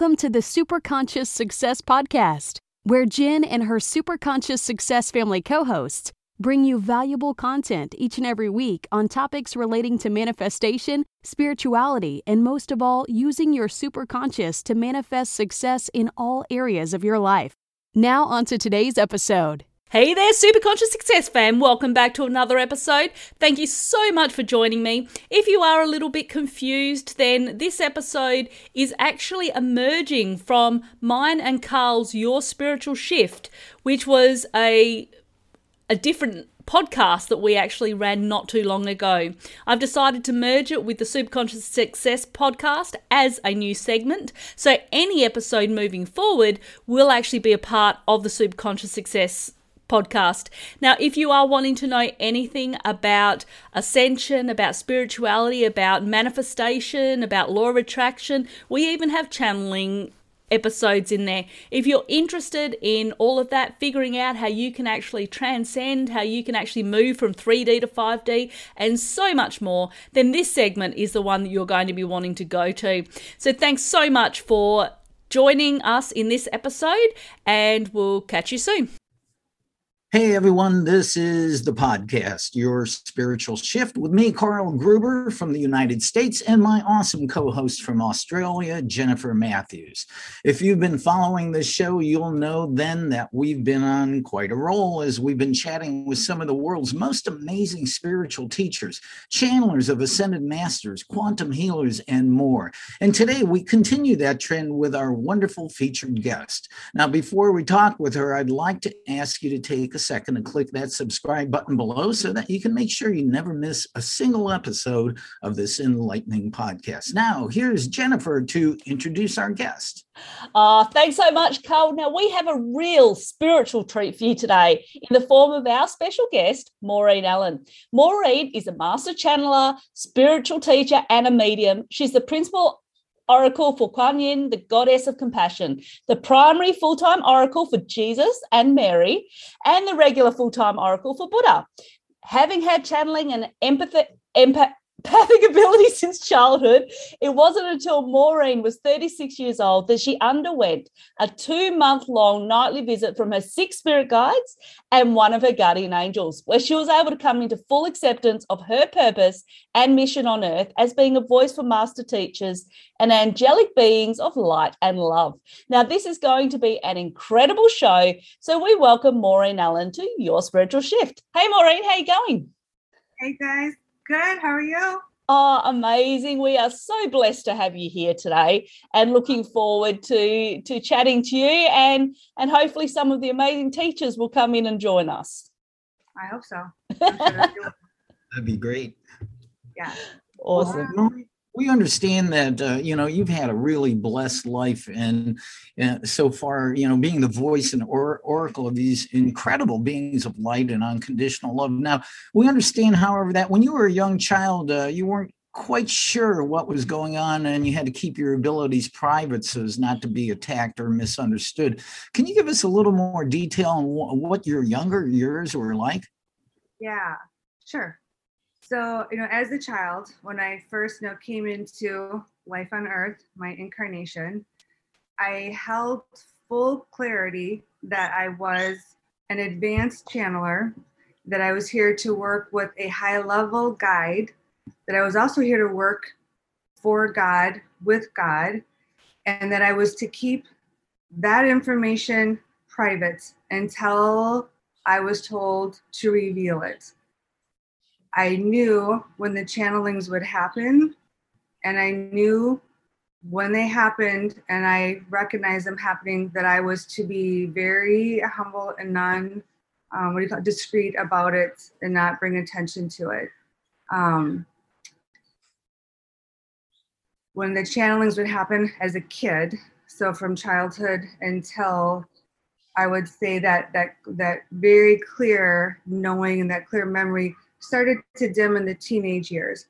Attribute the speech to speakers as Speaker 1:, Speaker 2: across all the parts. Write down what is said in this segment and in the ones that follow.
Speaker 1: Welcome to the Superconscious Success Podcast, where Jen and her Superconscious Success family co hosts bring you valuable content each and every week on topics relating to manifestation, spirituality, and most of all, using your superconscious to manifest success in all areas of your life. Now, on to today's episode.
Speaker 2: Hey there, Super Conscious Success fam. Welcome back to another episode. Thank you so much for joining me. If you are a little bit confused, then this episode is actually emerging from mine and Karl's Your Spiritual Shift, which was a a different podcast that we actually ran not too long ago. I've decided to merge it with the Superconscious Success podcast as a new segment. So any episode moving forward will actually be a part of the Superconscious Success podcast. Now, if you are wanting to know anything about ascension, about spirituality, about manifestation, about law of attraction, we even have channeling episodes in there. If you're interested in all of that, figuring out how you can actually transcend, how you can actually move from 3D to 5D, and so much more, then this segment is the one that you're going to be wanting to go to. So, thanks so much for joining us in this episode, and we'll catch you soon.
Speaker 3: Hey everyone, this is the podcast, Your Spiritual Shift, with me, Karl Gruber from the United States, and my awesome co host from Australia, Jennifer Matthews. If you've been following this show, you'll know then that we've been on quite a roll as we've been chatting with some of the world's most amazing spiritual teachers, channelers of ascended masters, quantum healers, and more. And today we continue that trend with our wonderful featured guest. Now, before we talk with her, I'd like to ask you to take a second and click that subscribe button below so that you can make sure you never miss a single episode of this enlightening podcast. Now, here's Jennifer to introduce our guest.
Speaker 2: Uh, thanks so much, Karl. Now, we have a real spiritual treat for you today in the form of our special guest, Maureen Allen. Maureen is a master channeler, spiritual teacher, and a medium. She's the principal oracle for Kuan Yin, the goddess of compassion, the primary full time oracle for Jesus and Mary, and the regular full time oracle for Buddha. Having had channeling and empathy, empath, empathic ability since childhood. It wasn't until Maureen was 36 years old that she underwent a two month long nightly visit from her six spirit guides and one of her guardian angels, where she was able to come into full acceptance of her purpose and mission on earth as being a voice for master teachers and angelic beings of light and love. Now, this is going to be an incredible show. So we welcome Maureen Allen to Your Spiritual Shift. Hey, Maureen, how you going?
Speaker 4: Hey, guys. Good. How are you?
Speaker 2: Oh, amazing. We are so blessed to have you here today and looking forward to to chatting to you and and hopefully some of the amazing teachers will come in and join us.
Speaker 4: I hope so.
Speaker 3: That'd be great.
Speaker 4: Yeah.
Speaker 2: Awesome.
Speaker 3: Well, we understand that uh, you know you've had a really blessed life and uh, so far you know being the voice and or- oracle of these incredible beings of light and unconditional love. Now we understand however that when you were a young child uh, you weren't quite sure what was going on and you had to keep your abilities private so as not to be attacked or misunderstood. Can you give us a little more detail on wh- what your younger years were like?
Speaker 4: Yeah, sure. So, you know, as a child, when I first you know, came into life on earth, my incarnation, I held full clarity that I was an advanced channeler, that I was here to work with a high level guide, that I was also here to work for God, with God, and that I was to keep that information private until I was told to reveal it. I knew when the channelings would happen, and I knew when they happened, and I recognized them happening, that I was to be very humble and non, um, what do you call it, discreet about it, and not bring attention to it. Um, when the channelings would happen as a kid, so from childhood until I would say that that that very clear knowing and that clear memory started to dim in the teenage years.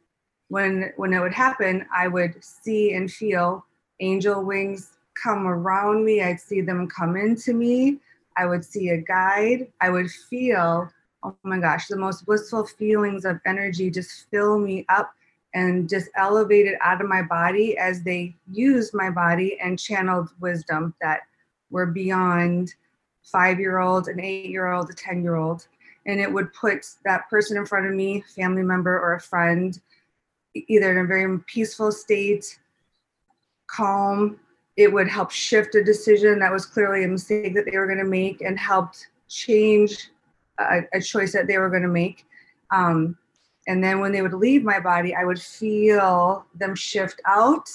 Speaker 4: When when it would happen, I would see and feel angel wings come around me. I'd see them come into me. I would see a guide. I would feel, oh my gosh, the most blissful feelings of energy just fill me up. and just elevated out of my body as they used my body and channeled wisdom that were beyond five year old, an eight year old, a 10 year old. And it would put that person in front of me, family member or a friend, either in a very peaceful state, calm. It would help shift a decision that was clearly a mistake that they were going to make and helped change a, a choice that they were going to make. Um, and then when they would leave my body, I would feel them shift out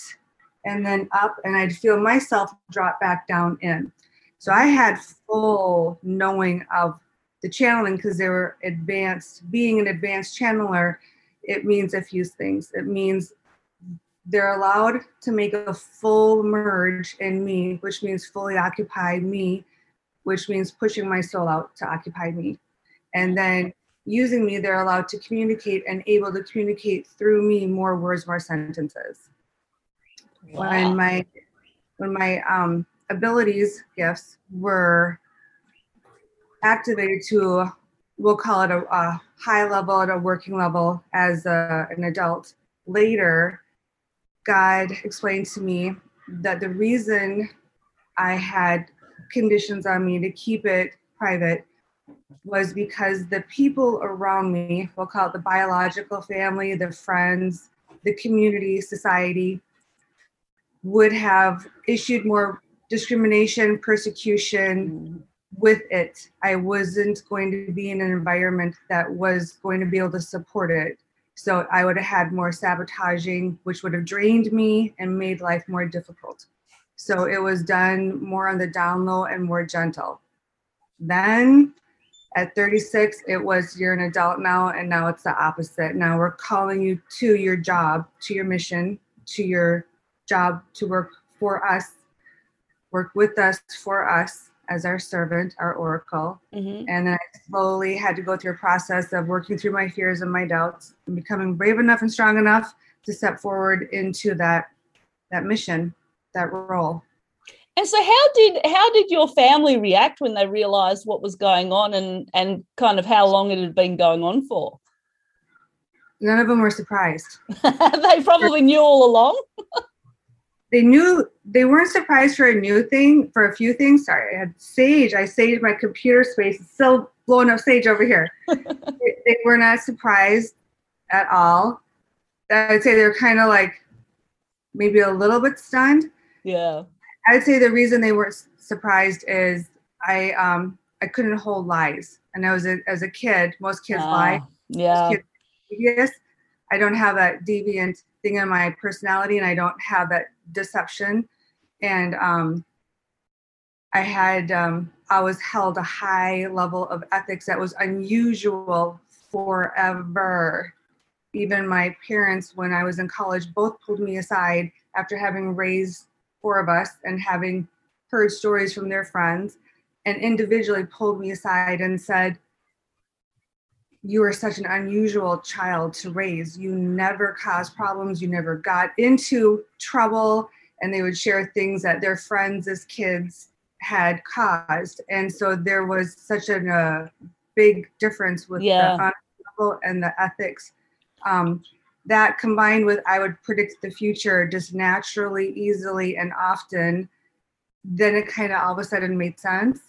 Speaker 4: and then up, and I'd feel myself drop back down in. So I had full knowing of the channeling because they were advanced. Being an advanced channeler, it means a few things. It means they're allowed to make a full merge in me, which means fully occupy me, which means pushing my soul out to occupy me. And then using me, they're allowed to communicate and able to communicate through me more words, more sentences. Wow. When my when my um, abilities, gifts were activated to, we'll call it a, a high level at a working level as a, an adult. Later, God explained to me that the reason I had conditions on me to keep it private was because the people around me, we'll call it the biological family, the friends, the community, society, would have issued more discrimination, persecution with it. I wasn't going to be in an environment that was going to be able to support it. So I would have had more sabotaging, which would have drained me and made life more difficult. So it was done more on the down low and more gentle. Then at 36, it was you're an adult now, and now it's the opposite. Now we're calling you to your job, to your mission, to your job to work for us, work with us for us as our servant, our oracle. Mm-hmm. And then I slowly had to go through a process of working through my fears and my doubts and becoming brave enough and strong enough to step forward into that that mission, that role.
Speaker 2: And so how did how did your family react when they realized what was going on and and kind of how long it had been going on for?
Speaker 4: None of them were surprised.
Speaker 2: they probably knew all along.
Speaker 4: they knew they weren't surprised for a new thing, for a few things. Sorry, I had Sage. I saved my computer space. It's still blowing up Sage over here. they, they were not surprised at all. I'd say they're kind of like maybe a little bit stunned.
Speaker 2: Yeah.
Speaker 4: I'd say the reason they weren't surprised is I um I couldn't hold lies, and I was a, as a kid. Most kids uh, lie.
Speaker 2: Yeah.
Speaker 4: Yes, I don't have that deviant thing in my personality, and I don't have that deception. And um, I had um, I was held a high level of ethics that was unusual forever. Even my parents, when I was in college, both pulled me aside after having raised four of us and having heard stories from their friends and individually pulled me aside and said, You were such an unusual child to raise. You never caused problems, you never got into trouble. And they would share things that their friends as kids had caused. And so there was such a uh, big difference with yeah. the level and the ethics. Um, that combined with I would predict the future just naturally, easily, and often, then it kind of all of a sudden made sense.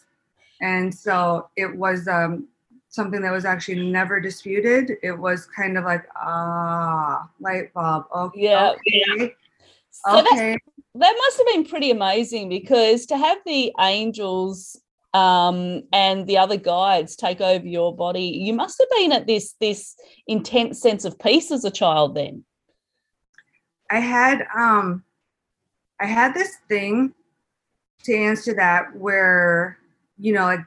Speaker 4: And so it was um, something that was actually never disputed. It was kind of like, ah, light bulb. Okay.
Speaker 2: Yeah. Okay. So okay. that must have been pretty amazing because to have the angels um, and the other guides take over your body. You must have been at this this intense sense of peace as a child then.
Speaker 4: I had um, I had this thing to answer that where you know like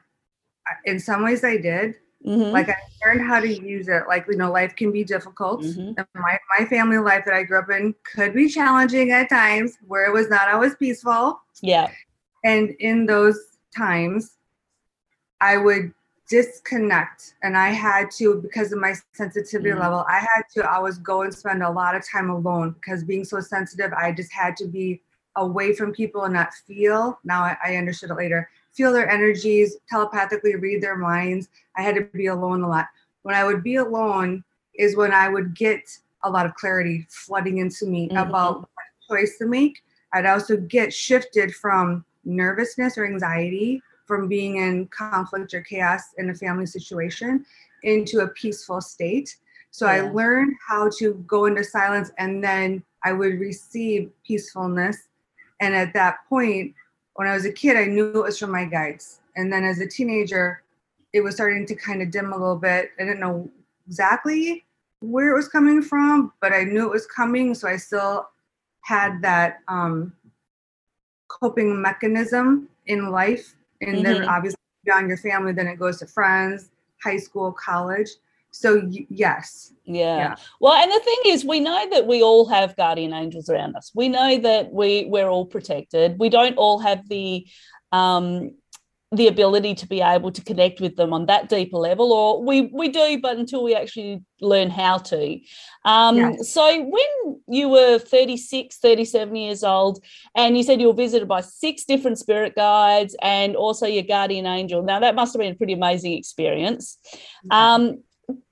Speaker 4: in some ways I did. Mm-hmm. Like I learned how to use it. Like you know, life can be difficult. Mm-hmm. My my family life that I grew up in could be challenging at times, where it was not always peaceful.
Speaker 2: Yeah.
Speaker 4: And in those times, I would disconnect and I had to because of my sensitivity mm level I had to always go and spend a lot of time alone because being so sensitive I just had to be away from people and not feel now I, I understood it later feel their energies telepathically read their minds I had to be alone a lot when I would be alone is when I would get a lot of clarity flooding into me
Speaker 2: Mhm.
Speaker 4: about what choice to make. I'd also get shifted from nervousness or anxiety from being in conflict or chaos in a family situation into a peaceful state. So I learned how to go into silence and then I would receive peacefulness. And at that point, when I was a kid, I knew it was from my guides. And then as a teenager, it was starting to kind of dim a little bit. I didn't know exactly where it was coming from, but I knew it was coming. So I still had that um, coping mechanism in life. And then
Speaker 2: Mhm.
Speaker 4: obviously beyond your family, then it goes to friends, high school, college. So yes,
Speaker 2: Yeah.
Speaker 4: Yeah.
Speaker 2: Well, and the thing is, we know that we all have guardian angels around us. We know that we we're all protected. We don't all have the um the ability to be able to connect with them on that deeper level or we we do but until we actually learn how to um
Speaker 4: Yes.
Speaker 2: so when you were 36 37 years old and you said you were visited by six different spirit guides and also your guardian angel now that must have been a pretty amazing experience um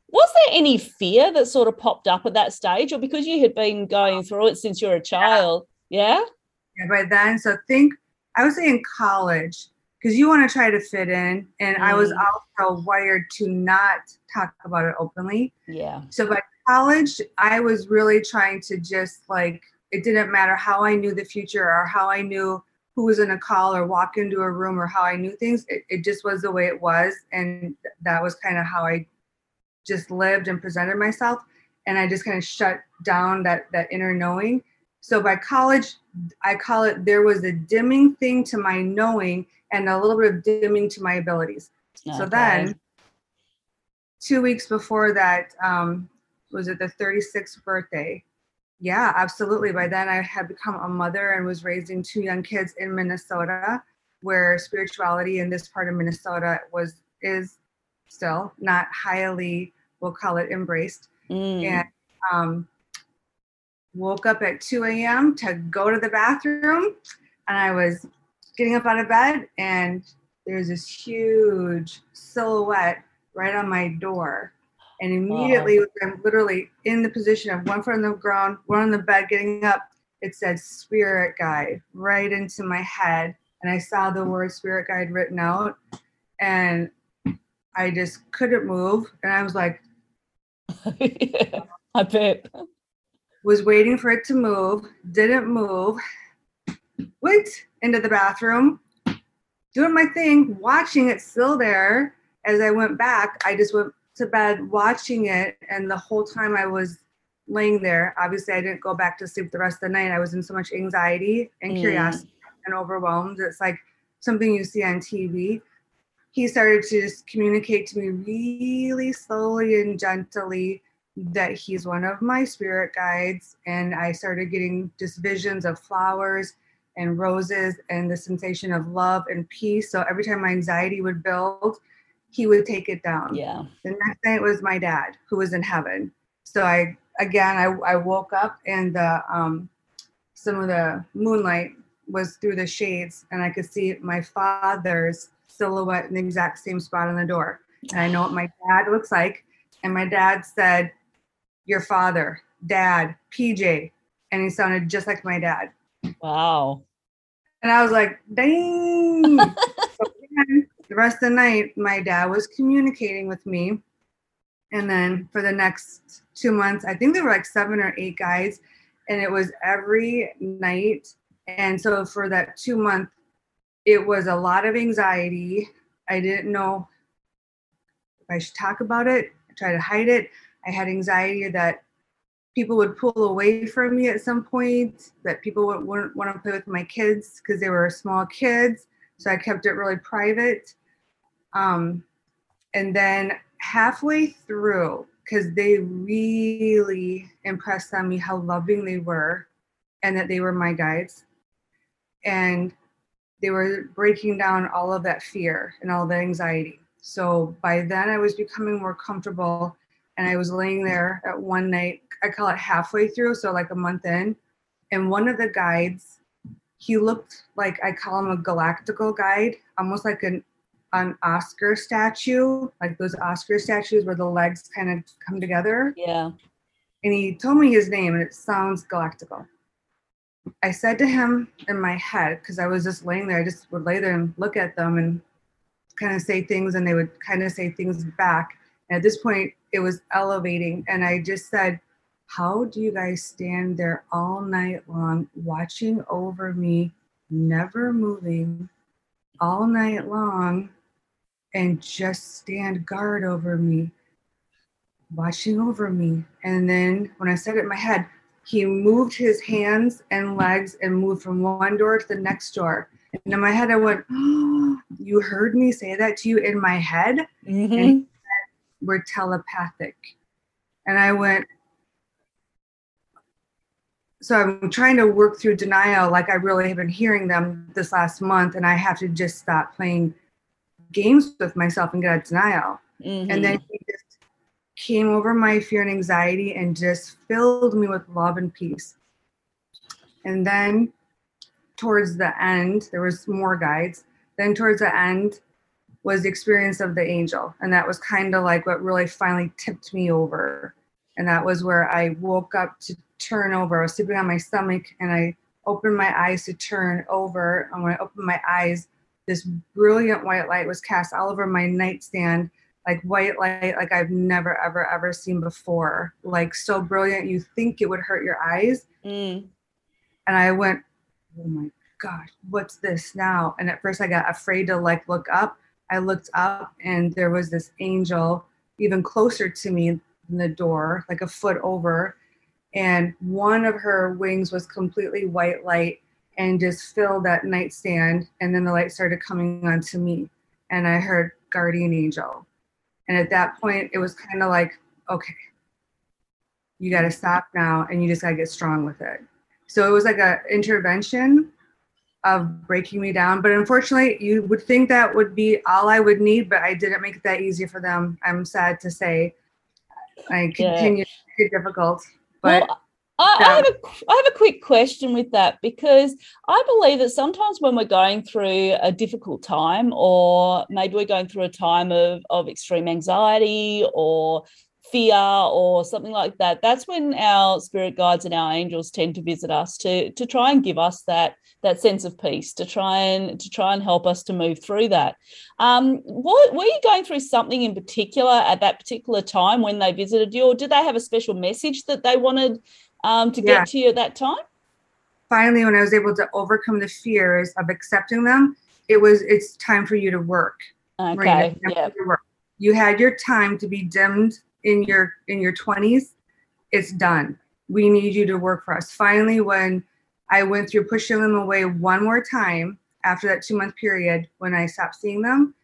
Speaker 2: was there any fear that sort of popped up at that stage or because you had been going through it since you were a child yeah
Speaker 4: yeah, by then. So think I would say in college because you want to try to fit in, and I was
Speaker 2: Mm.
Speaker 4: also wired to not talk about it openly.
Speaker 2: yeah
Speaker 4: So by college, I was really trying to just like it didn't matter how I knew the future or how I knew who was in a call or walk into a room or how I knew things. It, it just was the way it was, and th- that was kind of how I just lived and presented myself. And I just kind of shut down that that inner knowing. So by college, I call it there was a dimming thing to my knowing and a little bit of dimming to my abilities. So then, two weeks before that, um, was it the 36th birthday? Yeah, absolutely. By then, I had become a mother and was raising two young kids in Minnesota, where spirituality in this part of Minnesota was is still not highly, we'll call it embraced.
Speaker 2: Mm.
Speaker 4: And um, woke up at 2 a.m. to go to the bathroom, and I was getting up out of bed, and there's this huge silhouette right on my door. And immediately, I'm literally in the position of one foot on the ground, one on the bed, getting up. It said spirit guide right into my head. And I saw the word spirit guide written out. And I just couldn't move. And I was like,
Speaker 2: yeah, I bet.
Speaker 4: was waiting for it to move, didn't move, went into the bathroom, doing my thing, watching it still there. As I went back, I just went to bed watching it. And the whole time I was laying there, obviously, I didn't go back to sleep the rest of the night. I was in so much anxiety and
Speaker 2: Mm.
Speaker 4: curiosity and overwhelmed. It's like something you see on TV. He started to just communicate to me really slowly and gently that he's one of my spirit guides. And I started getting just visions of flowers and roses and the sensation of love and peace. So every time my anxiety would build, he would take it down.
Speaker 2: Yeah.
Speaker 4: The next night was my dad who was in heaven. So I again I, I woke up and the um some of the moonlight was through the shades and I could see my father's silhouette in the exact same spot on the door. And I know what my dad looks like. And my dad said, Your father, dad, PJ. And he sounded just like my dad.
Speaker 2: Wow.
Speaker 4: And I was like, dang. so then, the rest of the night, my dad was communicating with me. And then for the next two months, I think there were like seven or eight guys, and it was every night. And so for that two month, it was a lot of anxiety. I didn't know if I should talk about it, I tried to hide it. I had anxiety that people would pull away from me at some point, that people would, wouldn't want to play with my kids because they were small kids. So I kept it really private. Um, and then halfway through, because they really impressed on me how loving they were and that they were my guides. And they were breaking down all of that fear and all the anxiety. So by then I was becoming more comfortable and I was laying there at one night, I call it halfway through, so like a month in, and one of the guides, he looked like I call him a galactical guide, almost like an an Oscar statue, like those Oscar statues where the legs kind of come together.
Speaker 2: Yeah.
Speaker 4: and he told me his name, and it sounds galactical. I said to him in my head, because I was just laying there, I just would lay there and look at them and kind of say things, and they would kind of say things back. And at this point, it was elevating, and I just said, How do you guys stand there all night long, watching over me, never moving, all night long, and just stand guard over me, watching over me? And then when I said it in my head, he moved his hands and legs and moved from one door to the next door. And in my head, I went, oh, You heard me say that to you in my head?
Speaker 2: Mm-hmm.
Speaker 4: And we're telepathic. And I went, so I'm trying to work through denial like I really have been hearing them this last month, and I have to just stop playing games with myself and get out of denial.
Speaker 2: Mm-hmm.
Speaker 4: And then he just came over my fear and anxiety and just filled me with love and peace. And then towards the end, there was more guides. Then towards the end was the experience of the angel. And that was kind of like what really finally tipped me over. And that was where I woke up to turn over. I was sleeping on my stomach and I opened my eyes to turn over. And when I opened my eyes, this brilliant white light was cast all over my nightstand like white light like I've never ever ever seen before. Like so brilliant you think it would hurt your eyes.
Speaker 2: Mm.
Speaker 4: And I went, "Oh my gosh, what's this now?" And at first I got afraid to like look up. I looked up and there was this angel even closer to me than the door, like a foot over. And one of her wings was completely white light and just filled that nightstand. And then the light started coming onto me. And I heard guardian angel. And at that point, it was kind of like, okay, you got to stop now and you just got to get strong with it. So it was like a intervention of breaking me down. But unfortunately, you would think that would be all I would need, but I didn't make it that easy for them. I'm sad to say. I continue yeah. to be difficult. But
Speaker 2: well, I, I, have a, I have a quick question with that because I believe that sometimes when we're going through a difficult time, or maybe we're going through a time of, of extreme anxiety or fear or something like that, that's when our spirit guides and our angels tend to visit us to to try and give us that that sense of peace, to try and to try and help us to move through that. Um, what, were you going through something in particular at that particular time when they visited you, or did they have a special message that they wanted? Um, to yeah. get to you at that time?
Speaker 4: Finally, when I was able to overcome the fears of accepting them, it was it's time for you to work.
Speaker 2: Okay. Yeah.
Speaker 4: You had your time to be dimmed in your in your 20s. It's done. We need you to work for us. Finally, when I went through pushing them away one more time after that two month period when I stopped seeing them,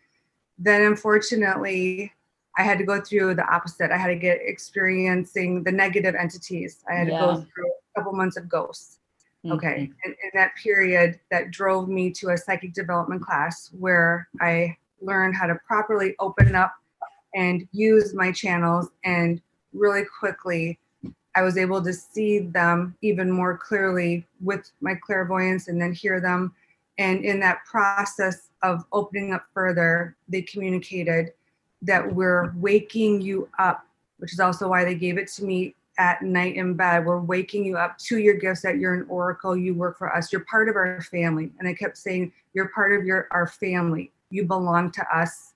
Speaker 4: then unfortunately I had to go through the opposite. I had to get experiencing the negative entities. I had yeah. to go through a couple months of ghosts. Mm-hmm. Okay. And in that period, that drove me to a psychic development class where I learned how to properly open up and use my channels. And really quickly, I was able to see them even more clearly with my clairvoyance and then hear them. And in that process of opening up further, they communicated that we're waking you up, which is also why they gave it to me at night in bed. We're waking you up to your gifts that you're an oracle, you work for us, you're part of our family. And I kept saying, You're part of your our family. You belong to us.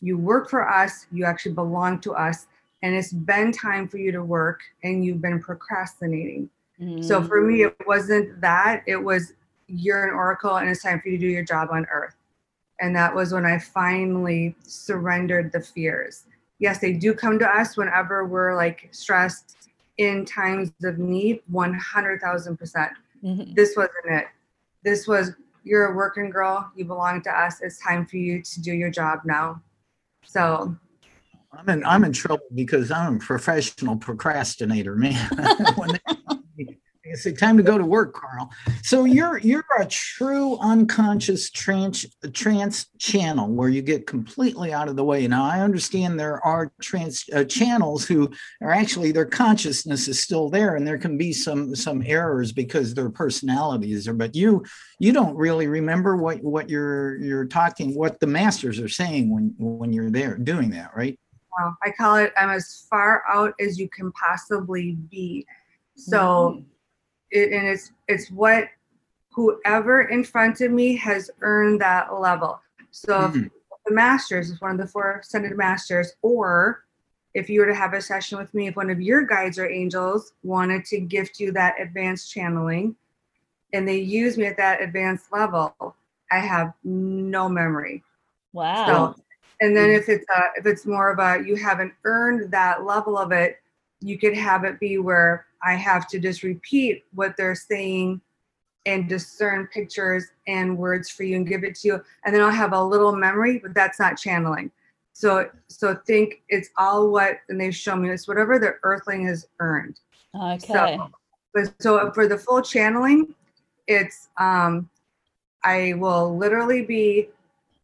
Speaker 4: You work for us, you actually belong to us. And it's been time for you to work and you've been procrastinating. Mm-hmm. So for me, it wasn't that, it was you're an oracle and it's time for you to do your job on earth. And that was when I finally surrendered the fears. Yes, they do come to us whenever we're like stressed in times of need, 100,000%. percent mm-hmm. This wasn't it. This was, you're a working girl, you belong to us. It's time for you to do your job now. So
Speaker 3: I'm in I'm in trouble because I'm a professional procrastinator, man. when they, it's time to go to work, Karl. So you're you're a true unconscious trance trance channel where you get completely out of the way. Now I understand there are trance uh, channels who are actually their consciousness is still there, and there can be some some errors because their personalities are. But you you don't really remember what what you're you're talking what the masters are saying when when you're there doing that, right?
Speaker 4: know, I call it I'm as far out as you can possibly be. So,
Speaker 2: Mhm.
Speaker 4: It, and it's it's what whoever in front of me has earned that level. So, if
Speaker 3: Mhm.
Speaker 4: the masters is one of the four ascended masters, or if you were to have a session with me, if one of your guides or angels wanted to gift you that advanced channeling, and they use me at that advanced level, I have no memory.
Speaker 2: Wow.
Speaker 4: So, and then if it's a, if it's more of a you haven't earned that level of it, you could have it be where I have to just repeat what they're saying and discern pictures and words for you and give it to you, and then I'll have a little memory, but that's not channeling. So so think it's all what and they show me it's whatever the earthling has earned.
Speaker 2: okay.
Speaker 4: But so for the full channeling, it's um I will literally be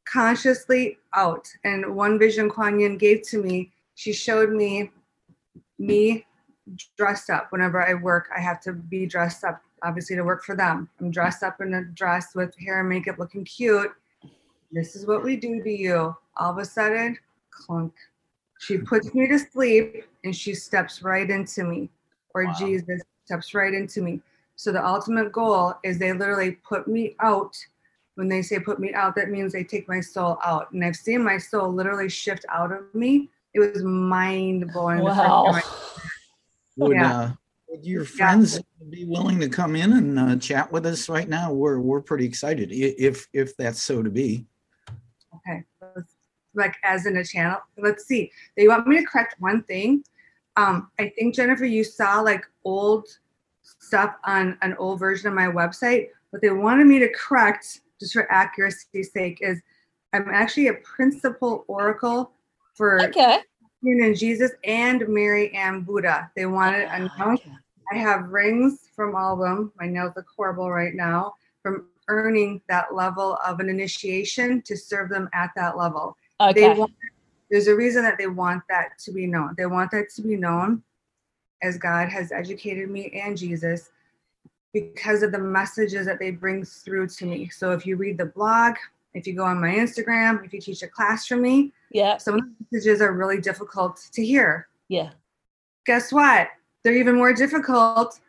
Speaker 4: consciously out. And one vision Kuan Yin gave to me, she showed me me dressed up. Whenever I work, I have to be dressed up, obviously to work for them. I'm dressed up in a dress with hair and makeup looking cute. This is what we do to you. All of a sudden, clunk. She puts me to sleep and she steps right into me. Or
Speaker 3: Wow.
Speaker 4: Jesus steps right into me. So the ultimate goal is they literally put me out. When they say put me out, that means they take my soul out. And I've seen my soul literally shift out of me. It was mind blowing.
Speaker 2: Wow.
Speaker 4: time I-
Speaker 3: Would,
Speaker 4: Yeah.
Speaker 3: uh, would your friends be willing to come in and uh, chat with us right now? We're we're pretty excited if if that's so to be.
Speaker 4: Okay. Like as in a channel. Let's see. They want me to correct one thing. Um, I think Jennifer, you saw like old stuff on an old version of my website. What they wanted me to correct, just for accuracy's sake, is I'm actually a principal oracle for
Speaker 2: Okay.
Speaker 4: And Jesus and Mary and Buddha. They wanted
Speaker 2: Ah,
Speaker 4: announced
Speaker 2: okay.
Speaker 4: I have rings from all of them. My nails look horrible right now from earning that level of an initiation to serve them at that level. They
Speaker 2: Okay.
Speaker 4: want, there's a reason that they want that to be known. They want that to be known as God has educated me and Jesus because of the messages that they bring through to me. So if you read the blog, if you go on my Instagram, if you teach a class for me,
Speaker 2: Yeah.
Speaker 4: some of the messages are really difficult to hear
Speaker 2: Yeah.
Speaker 4: guess what? They're even more difficult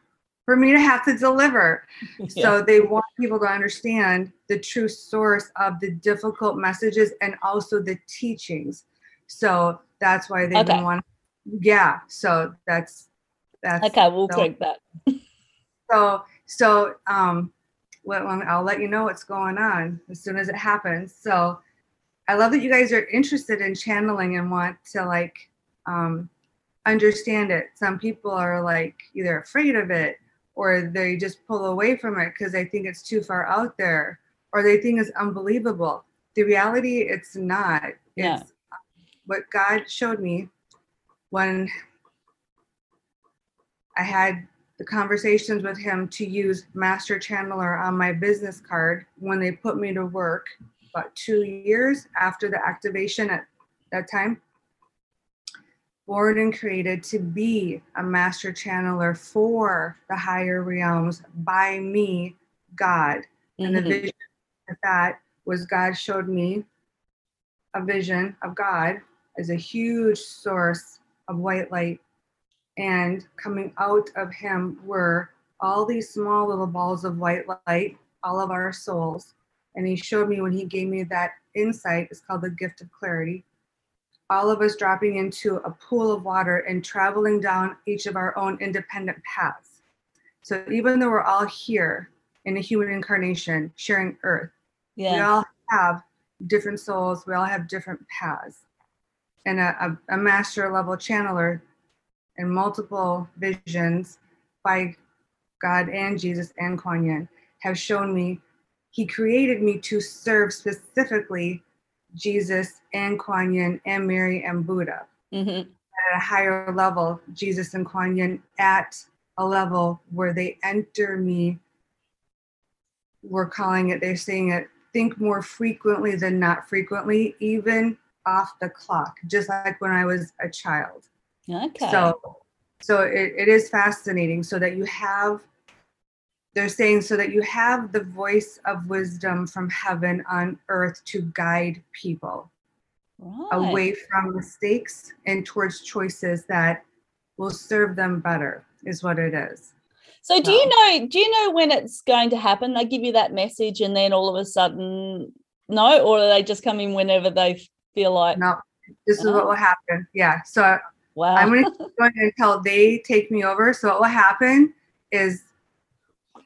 Speaker 4: for me to have to deliver.
Speaker 2: Yeah.
Speaker 4: So they want people to understand the true source of the difficult messages and also the teachings. So that's why they've
Speaker 2: Okay.
Speaker 4: wanting. Yeah. So that's that's
Speaker 2: Okay, we'll
Speaker 4: so-
Speaker 2: correct that.
Speaker 4: so so um well I'll let you know what's going on as soon as it happens. So I love that you guys are interested in channeling and want to like um understand it. Some people are like either afraid of it or they just pull away from it because they think it's too far out there or they think it's unbelievable. The reality it's not.
Speaker 2: Yeah.
Speaker 4: What God showed me when I had the conversations with him to use master channeler on my business card when they put me to work about two years after the activation at that time born and created to be a master channeler for the higher realms by me god and the
Speaker 2: Mhm.
Speaker 4: vision that was god showed me a vision of god as a huge source of white light and coming out of him were all these small little balls of white light all of our souls. And he showed me when he gave me that insight it's called the gift of clarity. All of us dropping into a pool of water and traveling down each of our own independent paths. So even though we're all here in a human incarnation sharing earth we all have different souls we all have different paths. And a, a, a master level channeler and multiple visions by god and jesus and kuan yin have shown me he created me to serve specifically jesus and kuan yin and mary and buddha.
Speaker 2: Mhm.
Speaker 4: at a higher level jesus and kuan yin at a level where they enter me. We're calling it they're saying it think more frequently than not frequently even off the clock just like when i was a child
Speaker 2: Okay.
Speaker 4: so so it, it is fascinating so that you have they're saying so that you have the voice of wisdom from heaven on earth to guide people
Speaker 2: Right.
Speaker 4: away from mistakes and towards choices that will serve them better is what it is.
Speaker 2: So do you know do you know when it's going to happen? They give you that message and then all of a sudden no, or they just come in whenever they feel like
Speaker 4: No, this is
Speaker 2: Oh.
Speaker 4: what will happen. Yeah. So
Speaker 2: wow.
Speaker 4: I'm going to keep going until they take me over. So what will happen is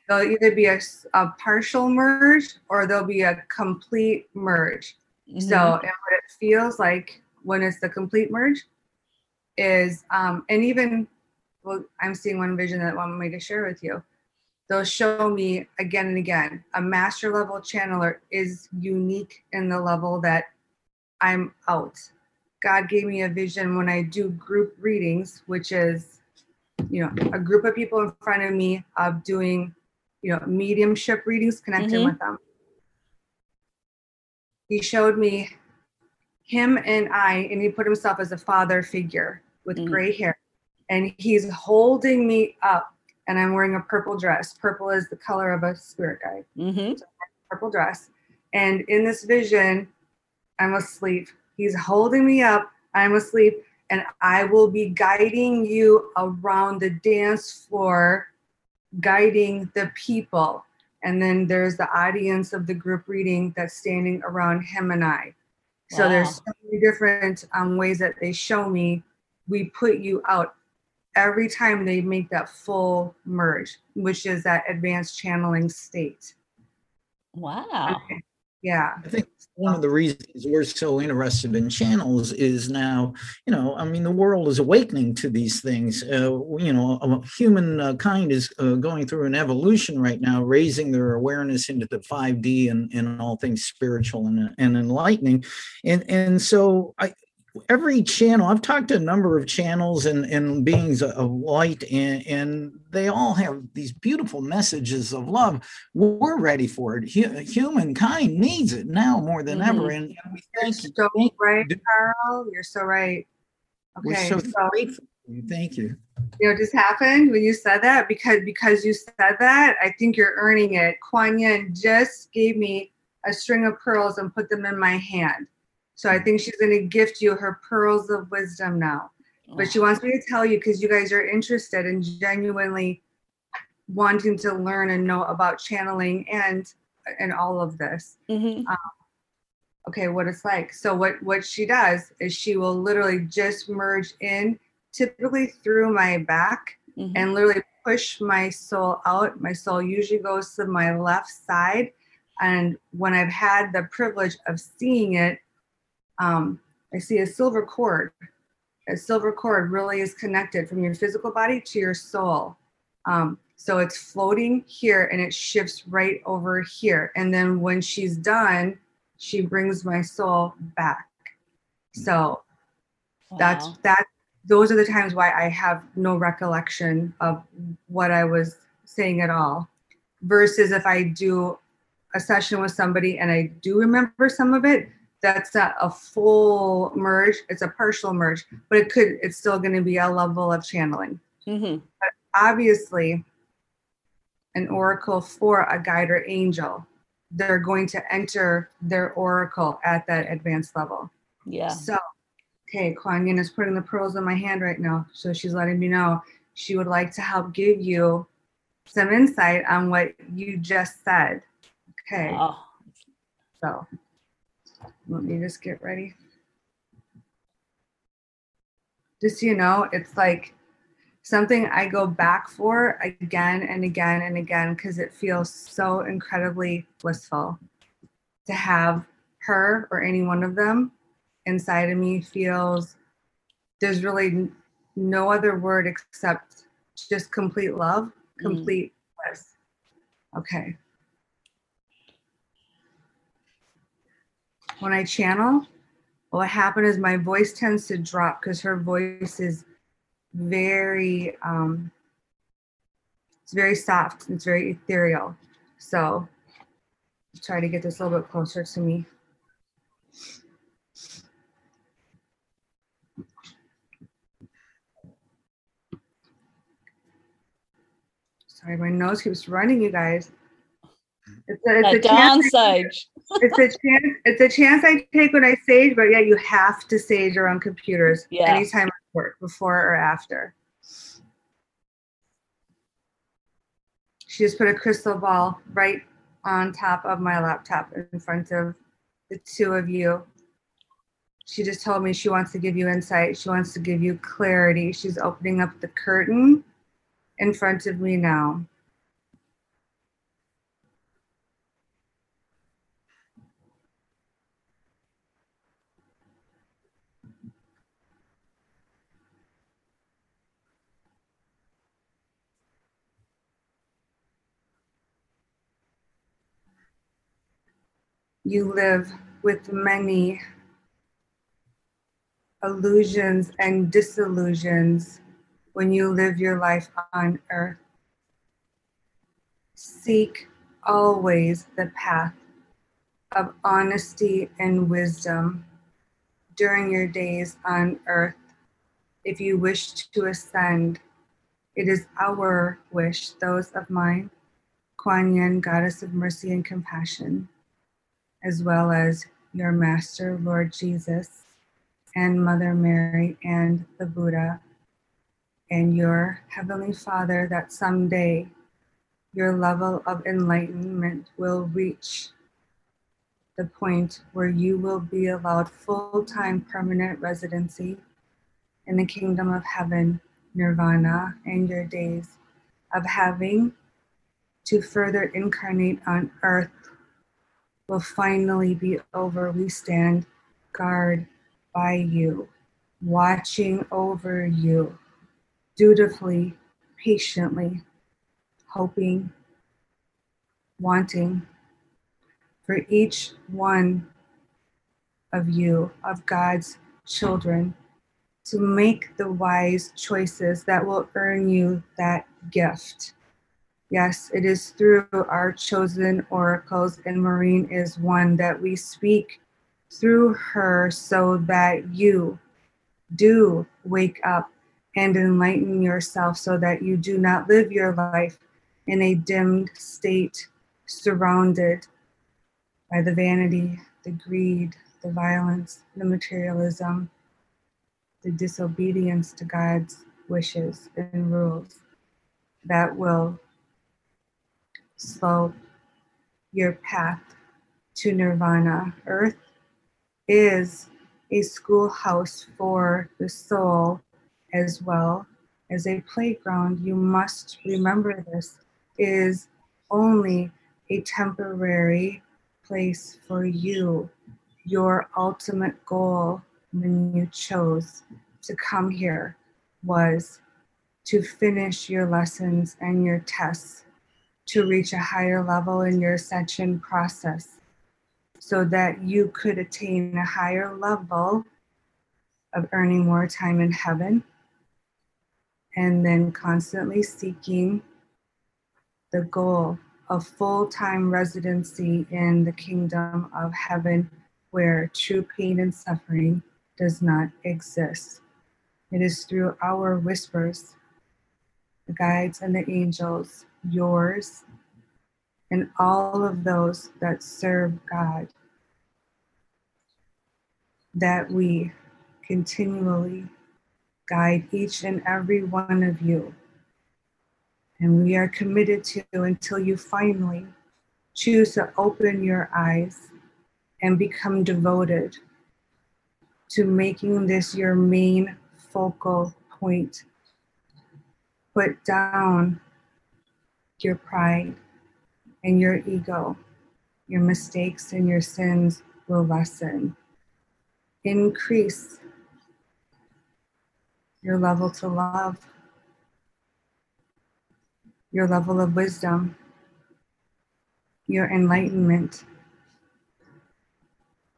Speaker 4: there'll either be a, a partial merge or there'll be a complete merge.
Speaker 2: Mhm.
Speaker 4: So and what it feels like when it's the complete merge is, um, and even, well, I'm seeing one vision that I want me to share with you. They'll show me again and again. A master level channeler is unique in the level that I'm out. God gave me a vision when I do group readings, which is, you know, a group of people in front of me of doing, you know, mediumship readings, connecting
Speaker 2: Mhm.
Speaker 4: with them. He showed me him and I, and he put himself as a father figure with
Speaker 2: Mhm.
Speaker 4: gray hair, and he's holding me up, and I'm wearing a purple dress. Purple is the color of a spirit guide
Speaker 2: Mm-hmm.
Speaker 4: purple dress. And in this vision, I'm asleep. He's holding me up. I'm asleep. And I will be guiding you around the dance floor, guiding the people. And then there's the audience of the group reading that's standing around him and I. So there's so many different um, ways that they show me. We put you out every time they make that full merge, which is that advanced channeling state.
Speaker 2: Wow.
Speaker 4: Okay. Yeah.
Speaker 3: I think one of the reasons we're so interested in channels is now, you know, I mean, the world is awakening to these things. Uh, you know, human uh, kind is uh, going through an evolution right now, raising their awareness into the 5D and, and all things spiritual and, and enlightening. And, and so I, every channel i've talked to a number of channels and, and beings of light and, and they all have these beautiful messages of love we're ready for it Hu- humankind needs it now more than ever mm-hmm. and we
Speaker 4: You're
Speaker 3: thank
Speaker 4: so
Speaker 3: you.
Speaker 4: right,
Speaker 3: Do-
Speaker 4: Karl. You're so right.
Speaker 3: we're
Speaker 4: Okay.
Speaker 3: so
Speaker 4: So,
Speaker 3: grateful you. thank you
Speaker 4: you know, what just happened when you said that because because you said that, I think you're earning it. Kuan Yin just gave me a string of pearls and put them in my hand. So I think she's going to gift you her pearls of wisdom now. But she wants me to tell you because you guys are interested and genuinely wanting to learn and know about channeling and and all of this.
Speaker 2: Mhm.
Speaker 4: okay what it's like so what what she does is she will literally just merge in typically through my back
Speaker 2: Mhm.
Speaker 4: and literally push my soul out my soul usually goes to my left side and when i've had the privilege of seeing it um, i see a silver cord. A silver cord really is connected from your physical body to your soul. Um, so it's floating here and it shifts right over here. And then when she's done she brings my soul back. So that's that those are the times why i have no recollection of what i was saying at all. Versus if i do a session with somebody and i do remember some of it that's not a full merge it's a partial merge but it could it's still going to be a level of channeling
Speaker 2: Mhm.
Speaker 4: obviously an oracle for a guide or angel they're going to enter their oracle at that advanced level
Speaker 2: Yeah.
Speaker 4: so, okay, Kuan Yin is putting the pearls in my hand right now. So she's letting me know she would like to help give you some insight on what you just said. Okay,
Speaker 2: Oh,
Speaker 4: so let me just get ready. Just so you know, it's like something I go back for again and again and again because it feels so incredibly blissful to have her or any one of them inside of me feels there's really no other word except just complete love,
Speaker 2: Mm.
Speaker 4: complete bliss. Okay. When I channel, what happened is my voice tends to drop because her voice is very um it's very soft it's very ethereal. So try to get this a little bit closer to me. Sorry my nose keeps running you guys. It's a, it's a
Speaker 2: age.
Speaker 4: It's a chance. It's a chance I take when I sage, but yeah, you have to sage around computers
Speaker 2: Yeah.
Speaker 4: anytime at work, before or after. She just put a crystal ball right on top of my laptop in front of the two of you. She just told me she wants to give you insight. She wants to give you clarity. She's opening up the curtain in front of me now. You live with many illusions and disillusions when you live your life on earth. Seek always the path of honesty and wisdom during your days on earth. If you wish to ascend, it is our wish, those of mine, Kuan Yin, Goddess of Mercy and Compassion as well as your Master, Lord Jesus, and Mother Mary, and the Buddha, and your Heavenly Father, that someday your level of enlightenment will reach the point where you will be allowed full time permanent residency in the kingdom of heaven, nirvana, and your days of having to further incarnate on earth will finally be over. We stand guard by you, watching over you, dutifully, patiently, hoping, wanting for each one of you, of God's children, to make the wise choices that will earn you that gift. Yes, it is through our chosen oracles, and Maureen is one that we speak through her so that you do wake up and enlighten yourself so that you do not live your life in a dimmed state, surrounded by the vanity, the greed, the violence, the materialism, the disobedience to God's wishes and rules that will slow your path to nirvana. Earth is a schoolhouse for the soul as well as a playground. You must remember this is only a temporary place for you. Your ultimate goal when you chose to come here was to finish your lessons and your tests to reach a higher level in your ascension process so that you could attain a higher level of earning more time in heaven and then constantly seeking the goal of full time residency in the kingdom of heaven where true pain and suffering does not exist. It is through our whispers, the guides and the angels, yours, and all of those that serve God, that we continually guide each and every one of you. And we are committed to until you finally choose to open your eyes and become devoted to making this your main focal point. Put down your pride and your ego. Your mistakes and your sins will lessen. Increase your level to love, your level of wisdom, your enlightenment,